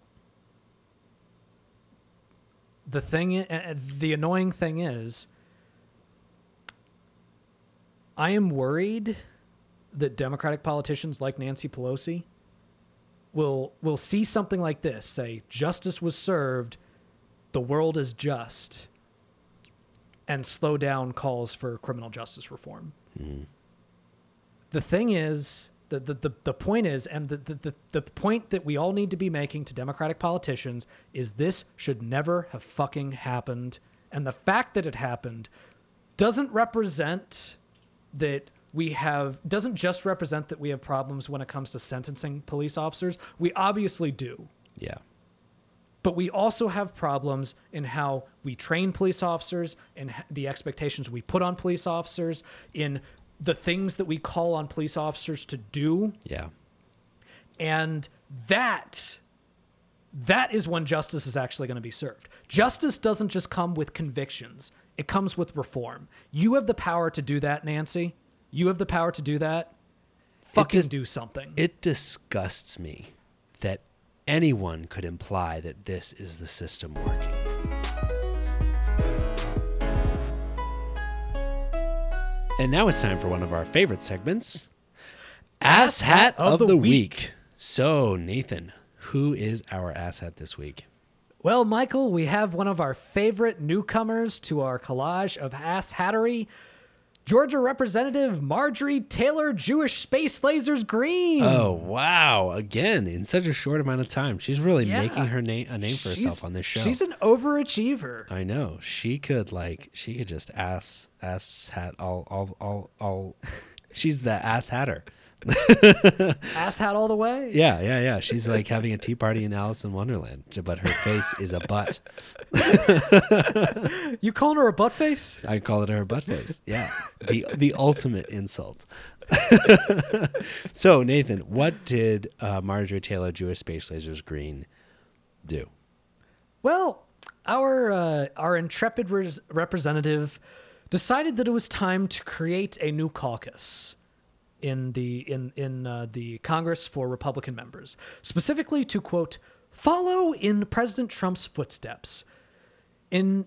The thing, the annoying thing is, I am worried that Democratic politicians like Nancy Pelosi will will see something like this, say justice was served, the world is just, and slow down calls for criminal justice reform. Mm-hmm. The thing is the, the, the, the point is and the, the, the, the point that we all need to be making to democratic politicians is this should never have fucking happened. And the fact that it happened doesn't represent that we have doesn't just represent that we have problems when it comes to sentencing police officers. We obviously do. Yeah. but we also have problems in how we train police officers and the expectations we put on police officers in the things that we call on police officers to do. Yeah. and that that is when justice is actually going to be served. Justice doesn't just come with convictions. It comes with reform. You have the power to do that nancy you have the power to do that fucking does- do something It disgusts me that anyone could imply that this is the system working. And now it's time for one of our favorite segments Ass Hat of, the, week. So, Nathan, who is our ass hat this week? Well, Michael, we have one of our favorite newcomers to our collage of ass hattery. Georgia Representative Marjorie Taylor Jewish Space Lasers Greene. Oh wow! Again, in such a short amount of time, she's really Yeah. making her name a name for She's- herself on this show. She's an overachiever. I know she could like she could just ass ass hat all all all all. She's the ass hatter. Ass hat all the way. Yeah, yeah, yeah. She's like having a tea party in Alice in Wonderland, but her face is a butt. You calling her a butt face? I call it her butt face. Yeah, the the ultimate insult. so Nathan, what did uh, Marjorie Taylor Jewish Space Lasers Greene do? Well, our uh, our intrepid res- representative decided that it was time to create a new caucus in the in in uh, the Congress for Republican members, specifically to quote follow in President Trump's footsteps. In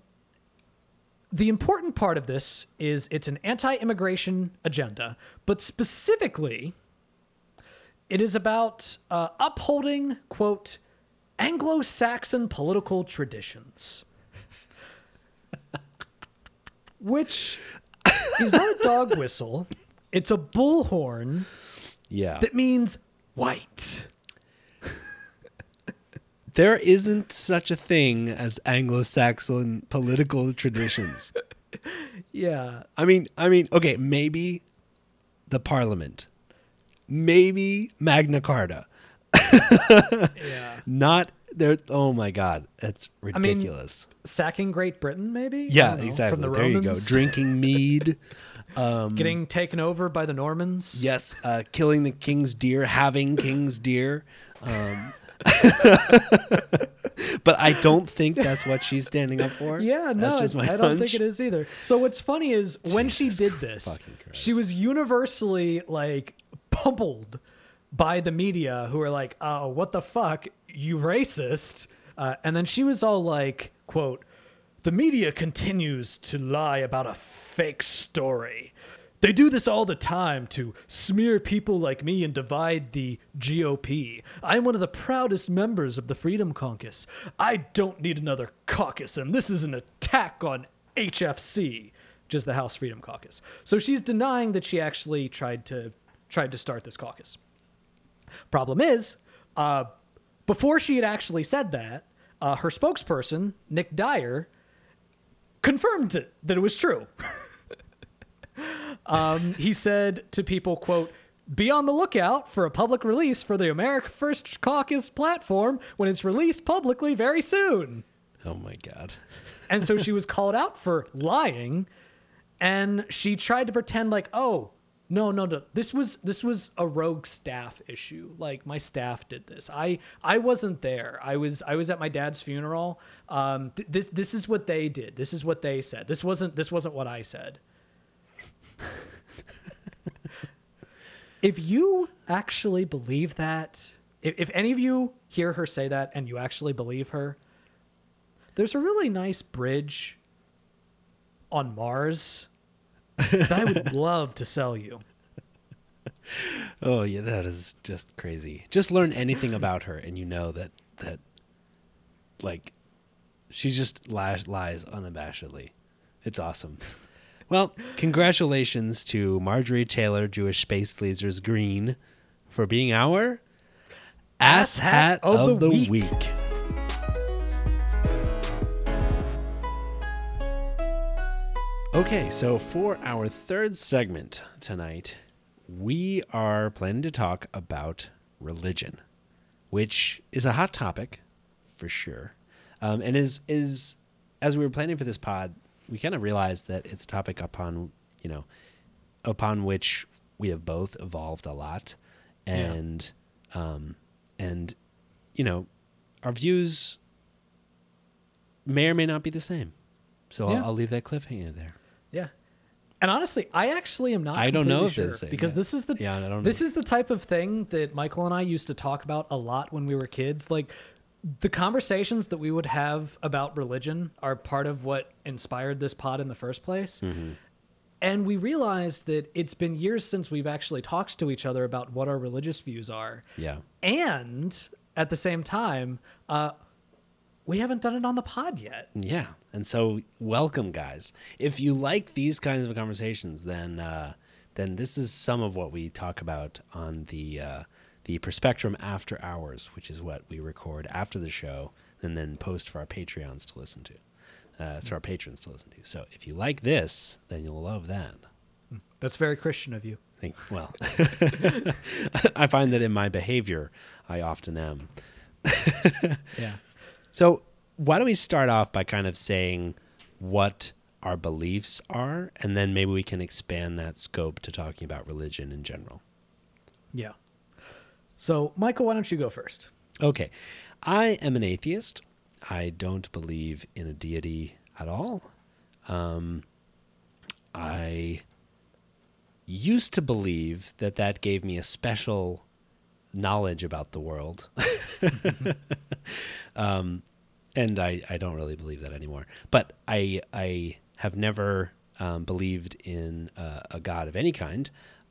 the important part of this is it's an anti-immigration agenda, but specifically it is about uh, upholding, quote, Anglo Saxon political traditions. Which is not a dog whistle, it's a bullhorn Yeah, that means white. there isn't such a thing as Anglo-Saxon political traditions. Yeah. I mean, I mean, okay, maybe the Parliament, maybe Magna Carta, Yeah. not there. Oh my God, it's mean, ridiculous. Sacking Great Britain, maybe? Yeah, know, exactly. From the there you go. Drinking mead. Um, Getting taken over by the Normans. yes, uh, killing the king's deer, having king's deer. Um, but I don't think that's what she's standing up for. Yeah, no, just my I don't hunch. think it is either. So what's funny is when she did this, she was universally like pummeled by the media who were like, "Oh, what the fuck, you racist?" Uh, and then she was all like, "quote The media continues to lie about a fake story." They do this all the time to smear people like me and divide the GOP. I'm one of the proudest members of the Freedom Caucus. I don't need another caucus, and this is an attack on HFC, which is the House Freedom Caucus. So she's denying that she actually tried to tried to start this caucus. Problem is, uh, before she had actually said that, uh, her spokesperson Nick Dyer confirmed it, that it was true. um, he said to people, "quote." Be on the lookout for a public release for the America First Caucus platform when it's released publicly very soon. Oh my God. And so she was called out for lying and she tried to pretend like, "Oh, no, no, no. This was this was a rogue staff issue. Like my staff did this. I I wasn't there. I was I was at my dad's funeral. Um th- this this is what they did. This is what they said. This wasn't this wasn't what I said." if you actually believe that, if, if any of you hear her say that and you actually believe her, there's a really nice bridge on Mars that I would love to sell you. Oh yeah, that is just crazy. Just learn anything about her, and you know that that like she just lies, lies unabashedly. It's awesome. Well, congratulations to Marjorie Taylor, Jewish Space Lasers Greene, for being our ass hat of, the, week. Okay, so for our third segment tonight, we are planning to talk about religion, which is a hot topic for sure, um, and is is as we were planning for this pod, we kind of realized that it's a topic upon you know upon which we have both evolved a lot, and um, and you know our views may or may not be the same. So Yeah. I'll, I'll leave that cliffhanger there. Yeah. And honestly, I actually am not. I don't know if sure because yeah. this is the Yeah, I don't this know. is the type of thing that Michael and I used to talk about a lot when we were kids. Like the conversations that we would have about religion are part of what inspired this pod in the first place. Mm-hmm. And we realized that it's been years since we've actually talked to each other about what our religious views are. Yeah. And at the same time, uh, we haven't done it on the pod yet. Yeah. And so welcome guys. If you like these kinds of conversations, then uh then this is some of what we talk about on the uh the Perspectrum After Hours, which is what we record after the show and then post for our Patreons to listen to. Uh, for our patrons to listen to. So if you like this, then you'll love that. That's very Christian of you. think well i find that in my behavior i often am Yeah. so why don't we start off by kind of saying what our beliefs are and then maybe we can expand that scope to talking about religion in general Yeah. So, Michael, why don't you go first? okay i am an atheist i don't believe in a deity at all um, i used to believe that that gave me a special knowledge about the world. um, and I, I don't really believe that anymore. But I, I have never um, believed in uh, a God of any kind.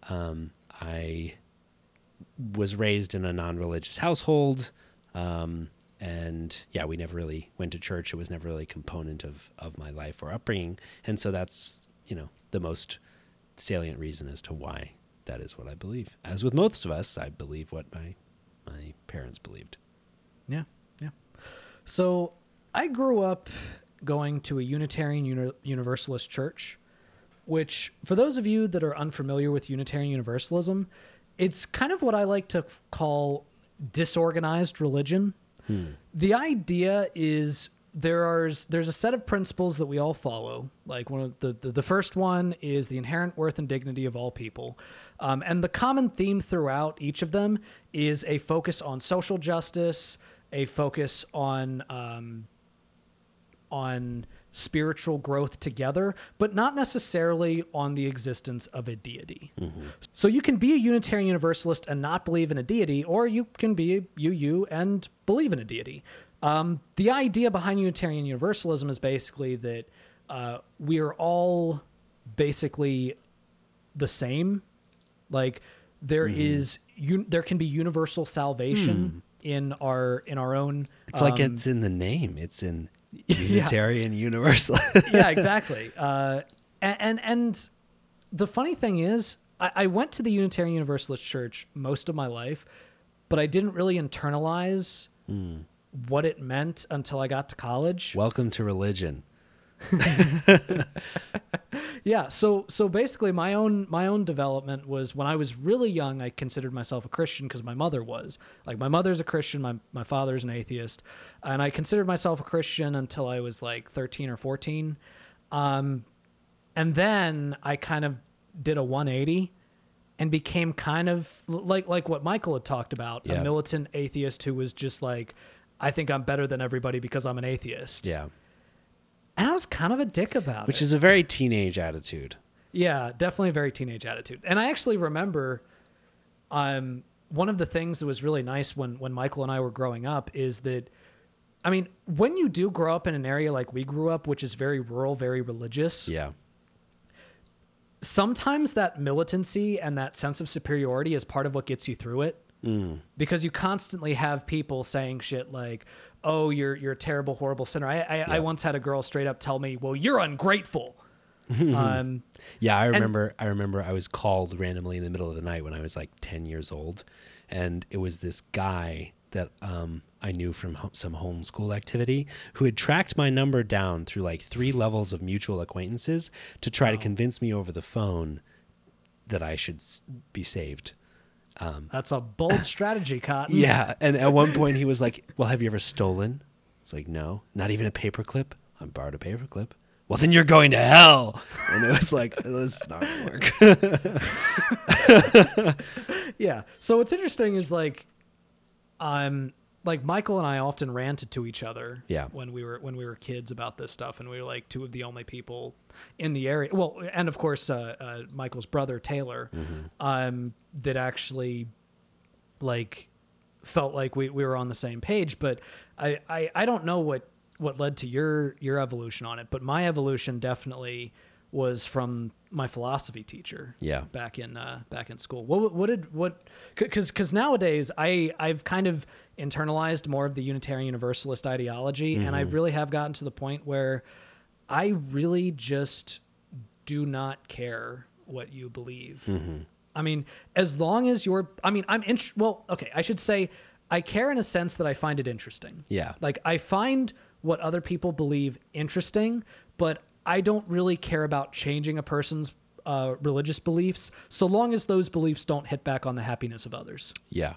Um, I was raised in a non religious household. Um, and yeah, we never really went to church. It was never really a component of, of my life or upbringing. And so that's, you know, the most salient reason as to why that is what I believe. As with most of us, I believe what my my parents believed. Yeah. So, I grew up going to a Unitarian Uni- Universalist church, which, for those of you that are unfamiliar with Unitarian Universalism, it's kind of what I like to call disorganized religion. The idea is there are there's a set of principles that we all follow. Like one of the the, the first one is the inherent worth and dignity of all people, um, and the common theme throughout each of them is a focus on social justice, a focus on um, on spiritual growth together, but not necessarily on the existence of a deity. So you can be a Unitarian Universalist and not believe in a deity, or you can be a UU and believe in a deity. Um, the idea behind Unitarian Universalism is basically that uh, we are all basically the same. Like there is, un- there can be universal salvation in our in our own. It's like um, it's in the name. It's in Unitarian Universal. yeah, exactly. Uh, and, and and the funny thing is, I, I went to the Unitarian Universalist Church most of my life, but I didn't really internalize what it meant until I got to college. Welcome to religion. Yeah, so so basically, my own my own development was when I was really young. I considered myself a Christian because my mother was. Like my mother's a Christian, my my father's an atheist, and I considered myself a Christian until I was like thirteen or fourteen, um, and then I kind of did a one eighty, and became kind of like like what Michael had talked about, Yeah. a militant atheist who was just like, I think I'm better than everybody because I'm an atheist. Yeah. And I was kind of a dick about it. Which is a very teenage attitude. Yeah, definitely a very teenage attitude. And I actually remember um one of the things that was really nice when when Michael and I were growing up is that I mean, when you do grow up in an area like we grew up, which is very rural, very religious, Yeah. sometimes that militancy and that sense of superiority is part of what gets you through it. Because you constantly have people saying shit like, "Oh, you're you're a terrible, horrible sinner." I I, I once had a girl straight up tell me, "Well, you're ungrateful." um, Yeah, I remember. I remember I was called randomly in the middle of the night when I was like ten years old, and it was this guy that um, I knew from ho- some homeschool activity who had tracked my number down through like three levels of mutual acquaintances to try to convince me over the phone that I should be saved. That's a bold strategy, Cotton. Yeah, and at one point he was like, "Well, have you ever stolen?" It's like, "No, not even a paperclip. I borrowed a paperclip." Well, then you're going to hell. And it was like, "This is not gonna work." yeah. So what's interesting is like, um, like Michael and I often ranted to each other. Yeah. When we were when we were kids about this stuff, and we were like two of the only people in the area. Well, and of course, uh, uh, Michael's brother Taylor, um, that actually like felt like we, we were on the same page. But I, I I don't know what what led to your your evolution on it, but my evolution definitely was from my philosophy teacher Yeah. back in uh, back in school. What what did what because because nowadays I I've kind of internalized more of the Unitarian Universalist ideology, and I really have gotten to the point where I really just do not care what you believe. I mean, as long as you're, I mean, I'm int- well, okay, I should say I care in a sense that I find it interesting. Yeah. Like I find what other people believe interesting, but I don't really care about changing a person's uh, religious beliefs so long as those beliefs don't hit back on the happiness of others. Yeah.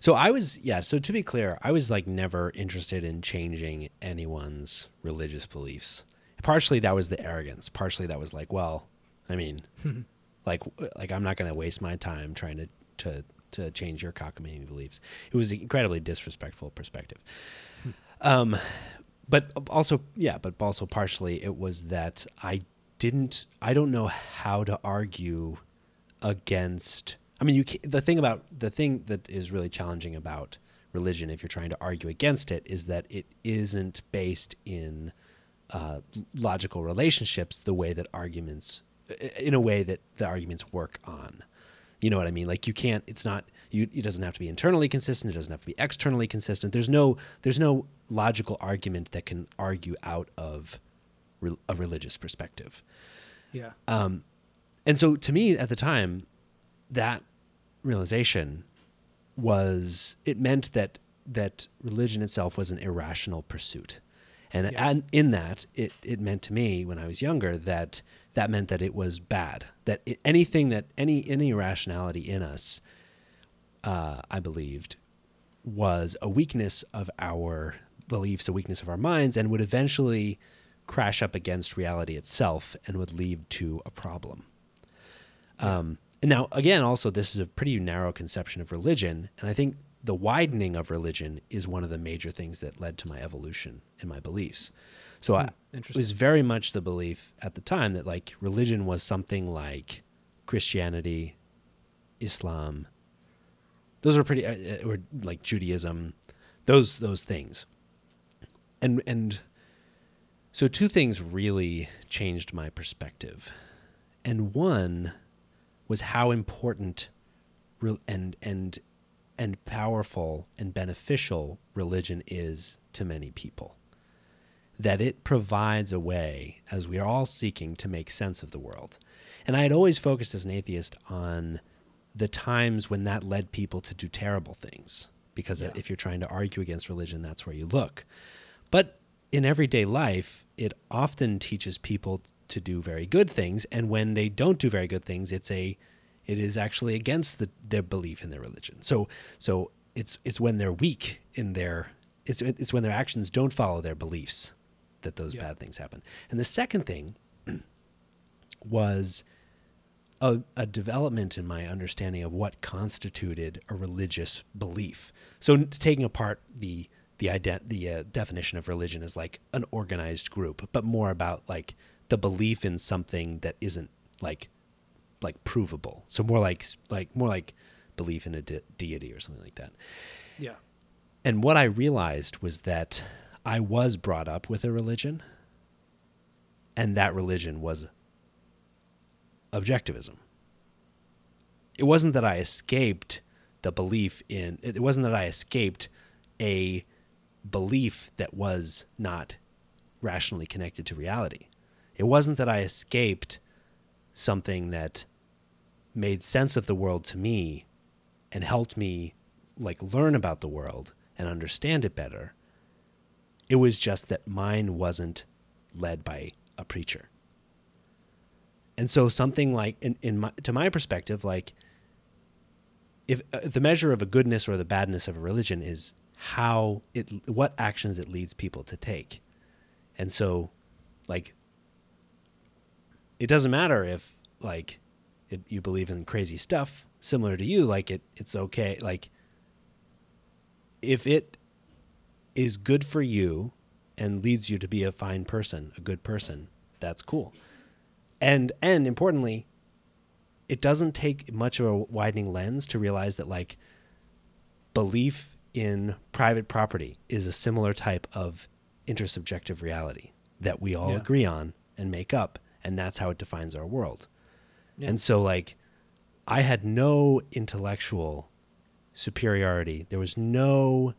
So I was, yeah. So to be clear, I was like never interested in changing anyone's religious beliefs. Partially that was the arrogance. Partially that was like, well, I mean, like, like I'm not going to waste my time trying to to to change your cockamamie beliefs. It was an incredibly disrespectful perspective. um, but also, yeah, but also partially it was that I didn't, I don't know how to argue against. I mean, you ca the thing about the thing that is really challenging about religion, if you're trying to argue against it, is that it isn't based in uh, logical relationships the way that arguments, in a way that the arguments work on. You know what I mean? Like you can't. It's not. You. It doesn't have to be internally consistent. It doesn't have to be externally consistent. There's no. There's no logical argument that can argue out of re- a religious perspective. Yeah. Um, and so to me at the time, that realization was it meant that that religion itself was an irrational pursuit. And, Yeah. and in that, it, it meant to me when I was younger that that meant that it was bad. That it, anything that any any irrationality in us, uh, I believed, was a weakness of our beliefs, a weakness of our minds, and would eventually crash up against reality itself and would lead to a problem. Um, and now, again, also, this is a pretty narrow conception of religion. And I think the widening of religion is one of the major things that led to my evolution in my beliefs. So I, it was very much the belief at the time that like religion was something like Christianity, Islam. Those were pretty, uh, uh, or like Judaism, those those things. And and so two things really changed my perspective, and one was how important and and and powerful and beneficial religion is to many people. That it provides a way, as we are all seeking, to make sense of the world. And I had always focused as an atheist on the times when that led people to do terrible things. Because Yeah. if you're trying to argue against religion, that's where you look. But in everyday life, it often teaches people to do very good things, and when they don't do very good things, it's a it is actually against the, their belief in their religion. So so it's it's when they're weak in their it's it's when their actions don't follow their beliefs that those Yeah. bad things happen. And the second thing was a, a development in my understanding of what constituted a religious belief. So taking apart the the ident- the uh, definition of religion as like an organized group, but more about like the belief in something that isn't like like provable. So more like like more like belief in a de- deity or something like that. Yeah. And what I realized was that I was brought up with a religion, and that religion was objectivism. It wasn't that I escaped the belief in, it wasn't that I escaped a belief that was not rationally connected to reality. It wasn't that I escaped something that made sense of the world to me and helped me like learn about the world and understand it better. It was just that mine wasn't led by a preacher. And so something like in, in my, to my perspective like if uh, the measure of a goodness or the badness of a religion is how it what actions it leads people to take. And so like it doesn't matter if like it, you believe in crazy stuff similar to you like it it's okay like if it is good for you and leads you to be a fine person, a good person, that's cool. And and importantly, it doesn't take much of a widening lens to realize that like belief in private property is a similar type of intersubjective reality that we all Yeah. agree on and make up and that's how it defines our world. Yeah. And so like I had no intellectual superiority. There was no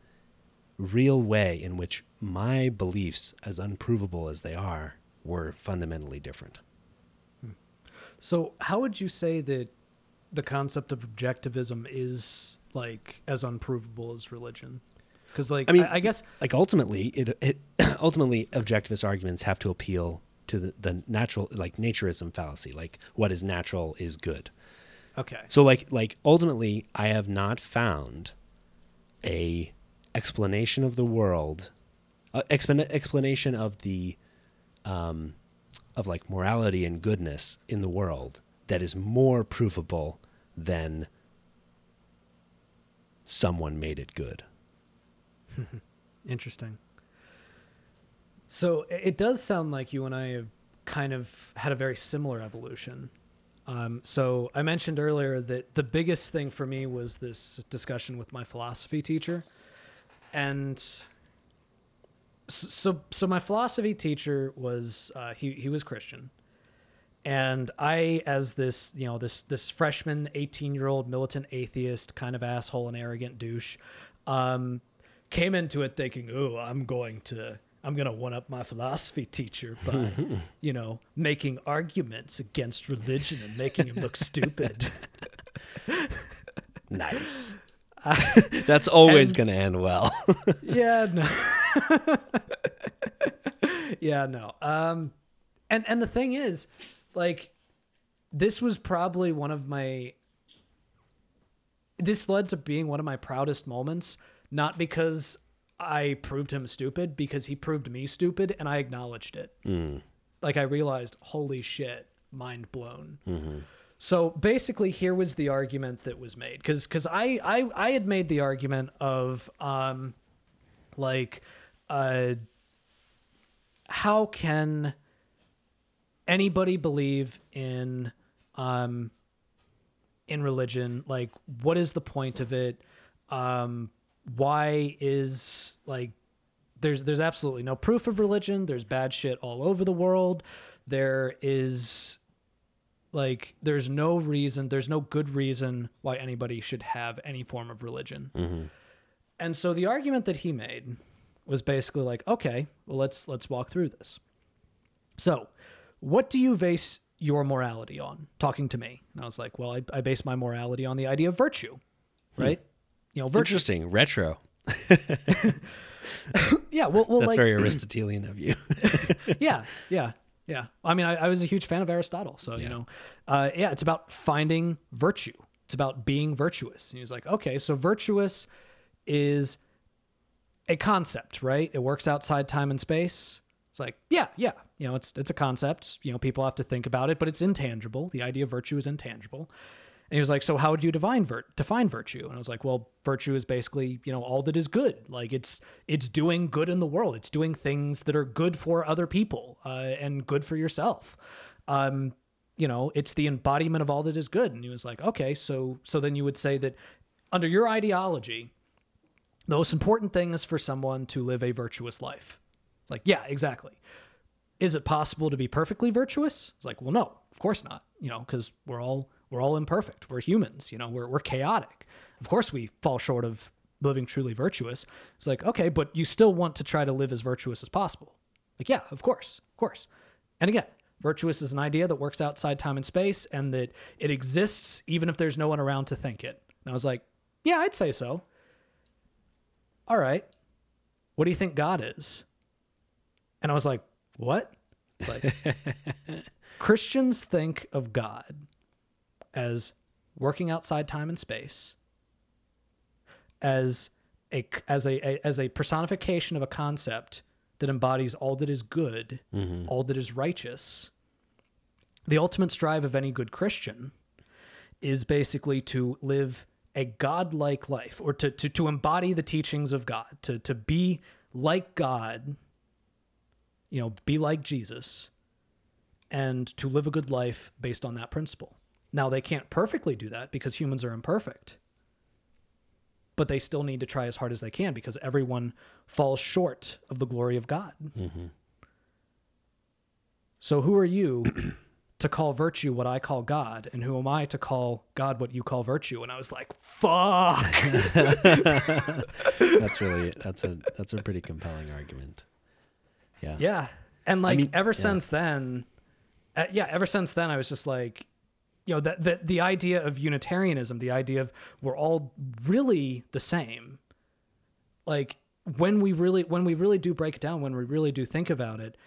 real way in which my beliefs as unprovable as they are were fundamentally different. Hmm. So, how would you say that the concept of objectivism is like as unprovable as religion? Because, like, I I mean, I, guess like ultimately it, it ultimately objectivist arguments have to appeal to the, the natural like naturism fallacy like what is natural is good. Okay, so like like ultimately i have not found a explanation of the world uh, explan- explanation of the um of like morality and goodness in the world that is more provable than someone made it good. Interesting. So, it does sound like you and I have kind of had a very similar evolution. Um, so, I mentioned earlier that the biggest thing for me was this discussion with my philosophy teacher, and so so my philosophy teacher was uh, he he was Christian, and I as this you know this this freshman eighteen year old militant atheist kind of asshole and arrogant douche, um, came into it thinking, oh, I'm going to I'm gonna one up my philosophy teacher by you know making arguments against religion and making him look stupid. Nice. That's always going to end well. yeah, no. yeah, no. Um and and the thing is, like this was probably one of my this led to being one of my proudest moments, not because I proved him stupid, because he proved me stupid and I acknowledged it. Like I realized, holy shit, mind blown. So basically, here was the argument that was made. Because because I, I I had made the argument of um like uh how can anybody believe in um in religion? Like what is the point of it? Um why is like there's there's absolutely no proof of religion. There's bad shit all over the world. There is like there's no reason there's no good reason why anybody should have any form of religion. Mm-hmm. And so the argument that he made was basically like okay well let's let's walk through this. So what do you base your morality on? Talking to me. And i was like well i, I base my morality on the idea of virtue hmm. right you know virtue Interesting. Retro. yeah well, well That's like, very Aristotelian of you. yeah, yeah, yeah. I mean, I, I was a huge fan of Aristotle, so you know, uh, yeah, it's about finding virtue. It's about being virtuous. And he was like, okay, so virtuous is a concept, right? It works outside time and space. It's like, yeah, yeah, you know, it's it's a concept. You know, people have to think about it, but it's intangible. The idea of virtue is intangible. And he was like, "So how would you define define virtue?" And I was like, "Well, virtue is basically, you know, all that is good. Like it's it's doing good in the world. It's doing things that are good for other people uh, and good for yourself. Um, you know, it's the embodiment of all that is good." And he was like, "Okay, so so then you would say that under your ideology, the most important thing is for someone to live a virtuous life." It's like, "Yeah, exactly." is it possible to be perfectly virtuous? It's like, well, no, of course not. You know, because we're all we're all imperfect. We're humans. You know, we're we're chaotic. Of course, we fall short of living truly virtuous. It's like, okay, but you still want to try to live as virtuous as possible. Like, yeah, of course, of course. And again, virtuous is an idea that works outside time and space, and that it exists even if there's no one around to think it. And I was like, yeah, I'd say so. All right, what do you think God is? And I was like, what? Like Christians think of God as working outside time and space, as a as a, a as a personification of a concept that embodies all that is good, mm-hmm. all that is righteous. The ultimate strive of any good Christian is basically to live a godlike life or to, to, to embody the teachings of God, to, to be like God, you know, be like Jesus, and to live a good life based on that principle. Now, they can't perfectly do that because humans are imperfect, but they still need to try as hard as they can because everyone falls short of the glory of God. So, who are you to call virtue what I call God? And who am I to call God what you call virtue? And I was like, fuck. That's really that's a that's a pretty compelling argument. Yeah. Yeah. And like mean, ever yeah. since then, uh, yeah, ever since then, I was just like, you know, that the, the idea of Unitarianism, the idea of we're all really the same. Like when we really, when we really do break it down, when we really do think about it,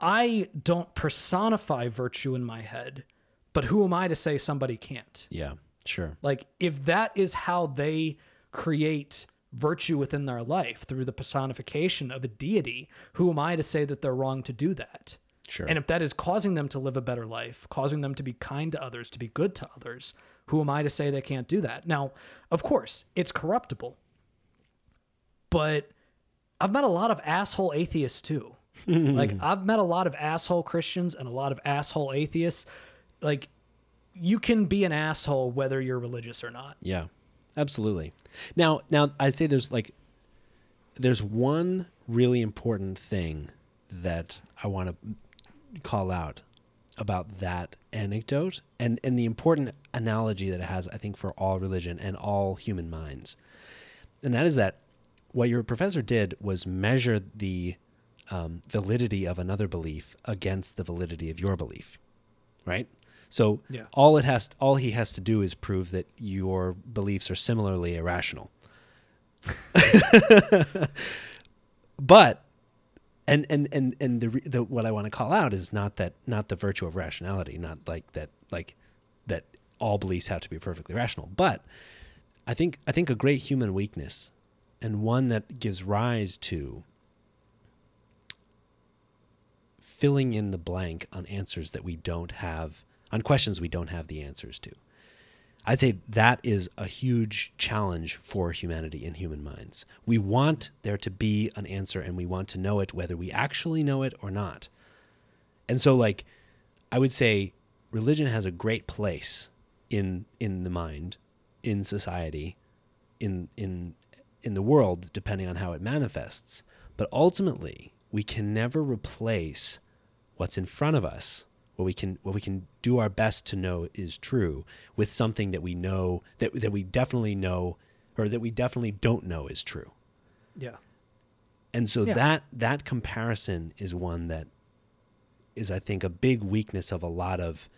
I don't personify virtue in my head, but who am I to say somebody can't? Yeah. Sure. Like, if that is how they create virtue within their life through the personification of a deity, who am I to say that they're wrong to do that? Sure. And if that is causing them to live a better life, causing them to be kind to others, to be good to others, who am I to say they can't do that? Now, of course, it's corruptible. But I've met a lot of asshole atheists too. like I've met a lot of asshole Christians and a lot of asshole atheists. Like you can be an asshole whether you're religious or not. Yeah, absolutely. Now, now I'd say there's like there's one really important thing that I want to call out about that anecdote and and the important analogy that it has I think for all religion and all human minds. And that is that what your professor did was measure the um, validity of another belief against the validity of your belief, right? So Yeah. all it has, all he has to do is prove that your beliefs are similarly irrational. but, and and and and the, the what I want to call out is not that not the virtue of rationality, not like that like that all beliefs have to be perfectly rational, but I think I think a great human weakness and one that gives rise to filling in the blank on answers that we don't have on questions we don't have the answers to. I'd say that is a huge challenge for humanity and human minds. We want there to be an answer and we want to know it whether we actually know it or not. And so like I would say religion has a great place in in the mind, in society, in in in the world depending on how it manifests. But ultimately, we can never replace what's in front of us, what we can what we can do our best to know is true with something that we know that that we definitely know or that we definitely don't know is true. Yeah. And so Yeah. that that comparison is one that is, I think, a big weakness of a lot of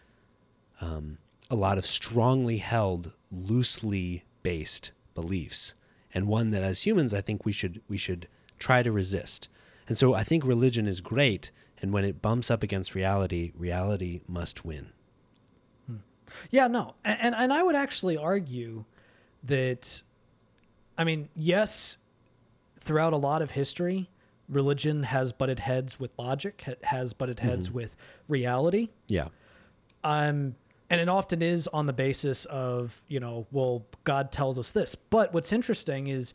um, a lot of strongly held, loosely based beliefs, and one that as humans, I think we should we should try to resist. And so I think religion is great, and when it bumps up against reality, reality must win. Yeah, no. And, and and I would actually argue that I mean, yes, throughout a lot of history, religion has butted heads with logic, ha- has butted heads with reality. Yeah, Um and it often is on the basis of, you know, well, God tells us this. But what's interesting is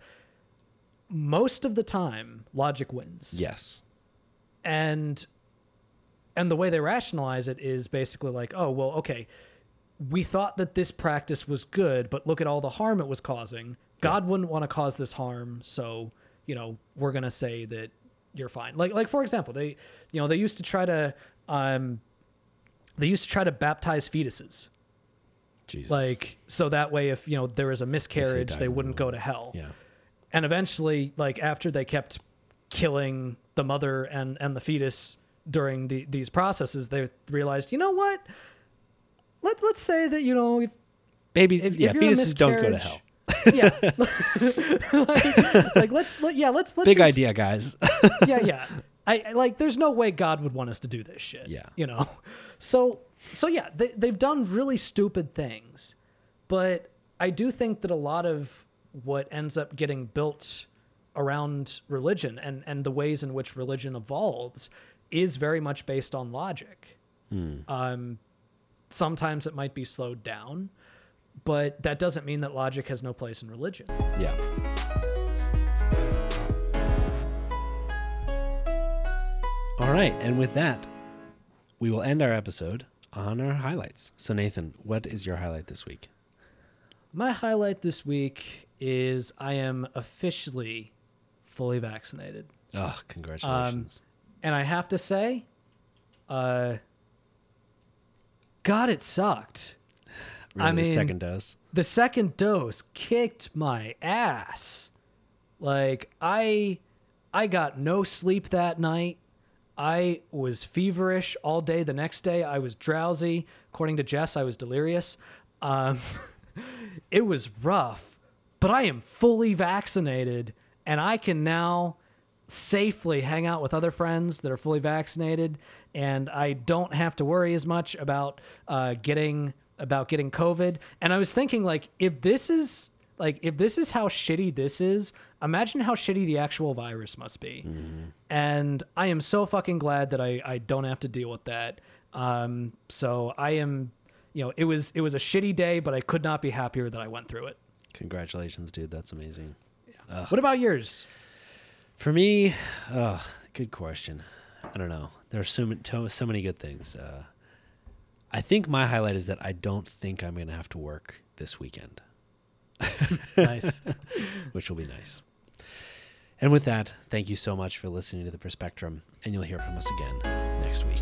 most of the time logic wins. yes, and and the way they rationalize it is basically like oh well okay we thought that this practice was good but look at all the harm it was causing. God wouldn't want to cause this harm so you know we're going to say that you're fine. Like like for example they you know they used to try to um they used to try to baptize fetuses. Jesus. like so that way if you know there was a miscarriage died they wouldn't go to hell. Yeah, and eventually like after they kept killing the mother and and the fetus during the these processes they realized you know what let, let's say that you know if, babies. if, yeah, if fetuses don't go to hell. yeah like, like, let's let, yeah let's let's Big just- idea, guys. yeah yeah I, I like there's no way god would want us to do this shit Yeah. you know so so yeah they, they've done really stupid things but i do think that a lot of what ends up getting built around religion and and the ways in which religion evolves is very much based on logic um sometimes it might be slowed down but that doesn't mean that logic has no place in religion yeah. All right, and with that, we will end our episode on our highlights. So, Nathan, what is your highlight this week? My highlight this week is I am officially fully vaccinated. Oh, congratulations. And I have to say, uh, God, it sucked. really, I the second dose. the second dose kicked my ass. Like I I got no sleep that night. I was feverish all day. The next day I was drowsy. According to Jess, I was delirious. Um, it was rough, but I am fully vaccinated and I can now safely hang out with other friends that are fully vaccinated and I don't have to worry as much about uh, getting about getting COVID. And I was thinking like if this is like if this is how shitty this is, imagine how shitty the actual virus must be. And I am so fucking glad that I, I don't have to deal with that. Um, so I am you know, it was it was a shitty day, but I could not be happier that I went through it. Congratulations, dude. That's amazing. What about yours? For me, oh, good question. I don't know. There's so many, so many good things. Uh, I think my highlight is that I don't think I'm going to have to work this weekend, Nice. which will be nice. And with that, thank you so much for listening to the Perspectrum, and you'll hear from us again next week.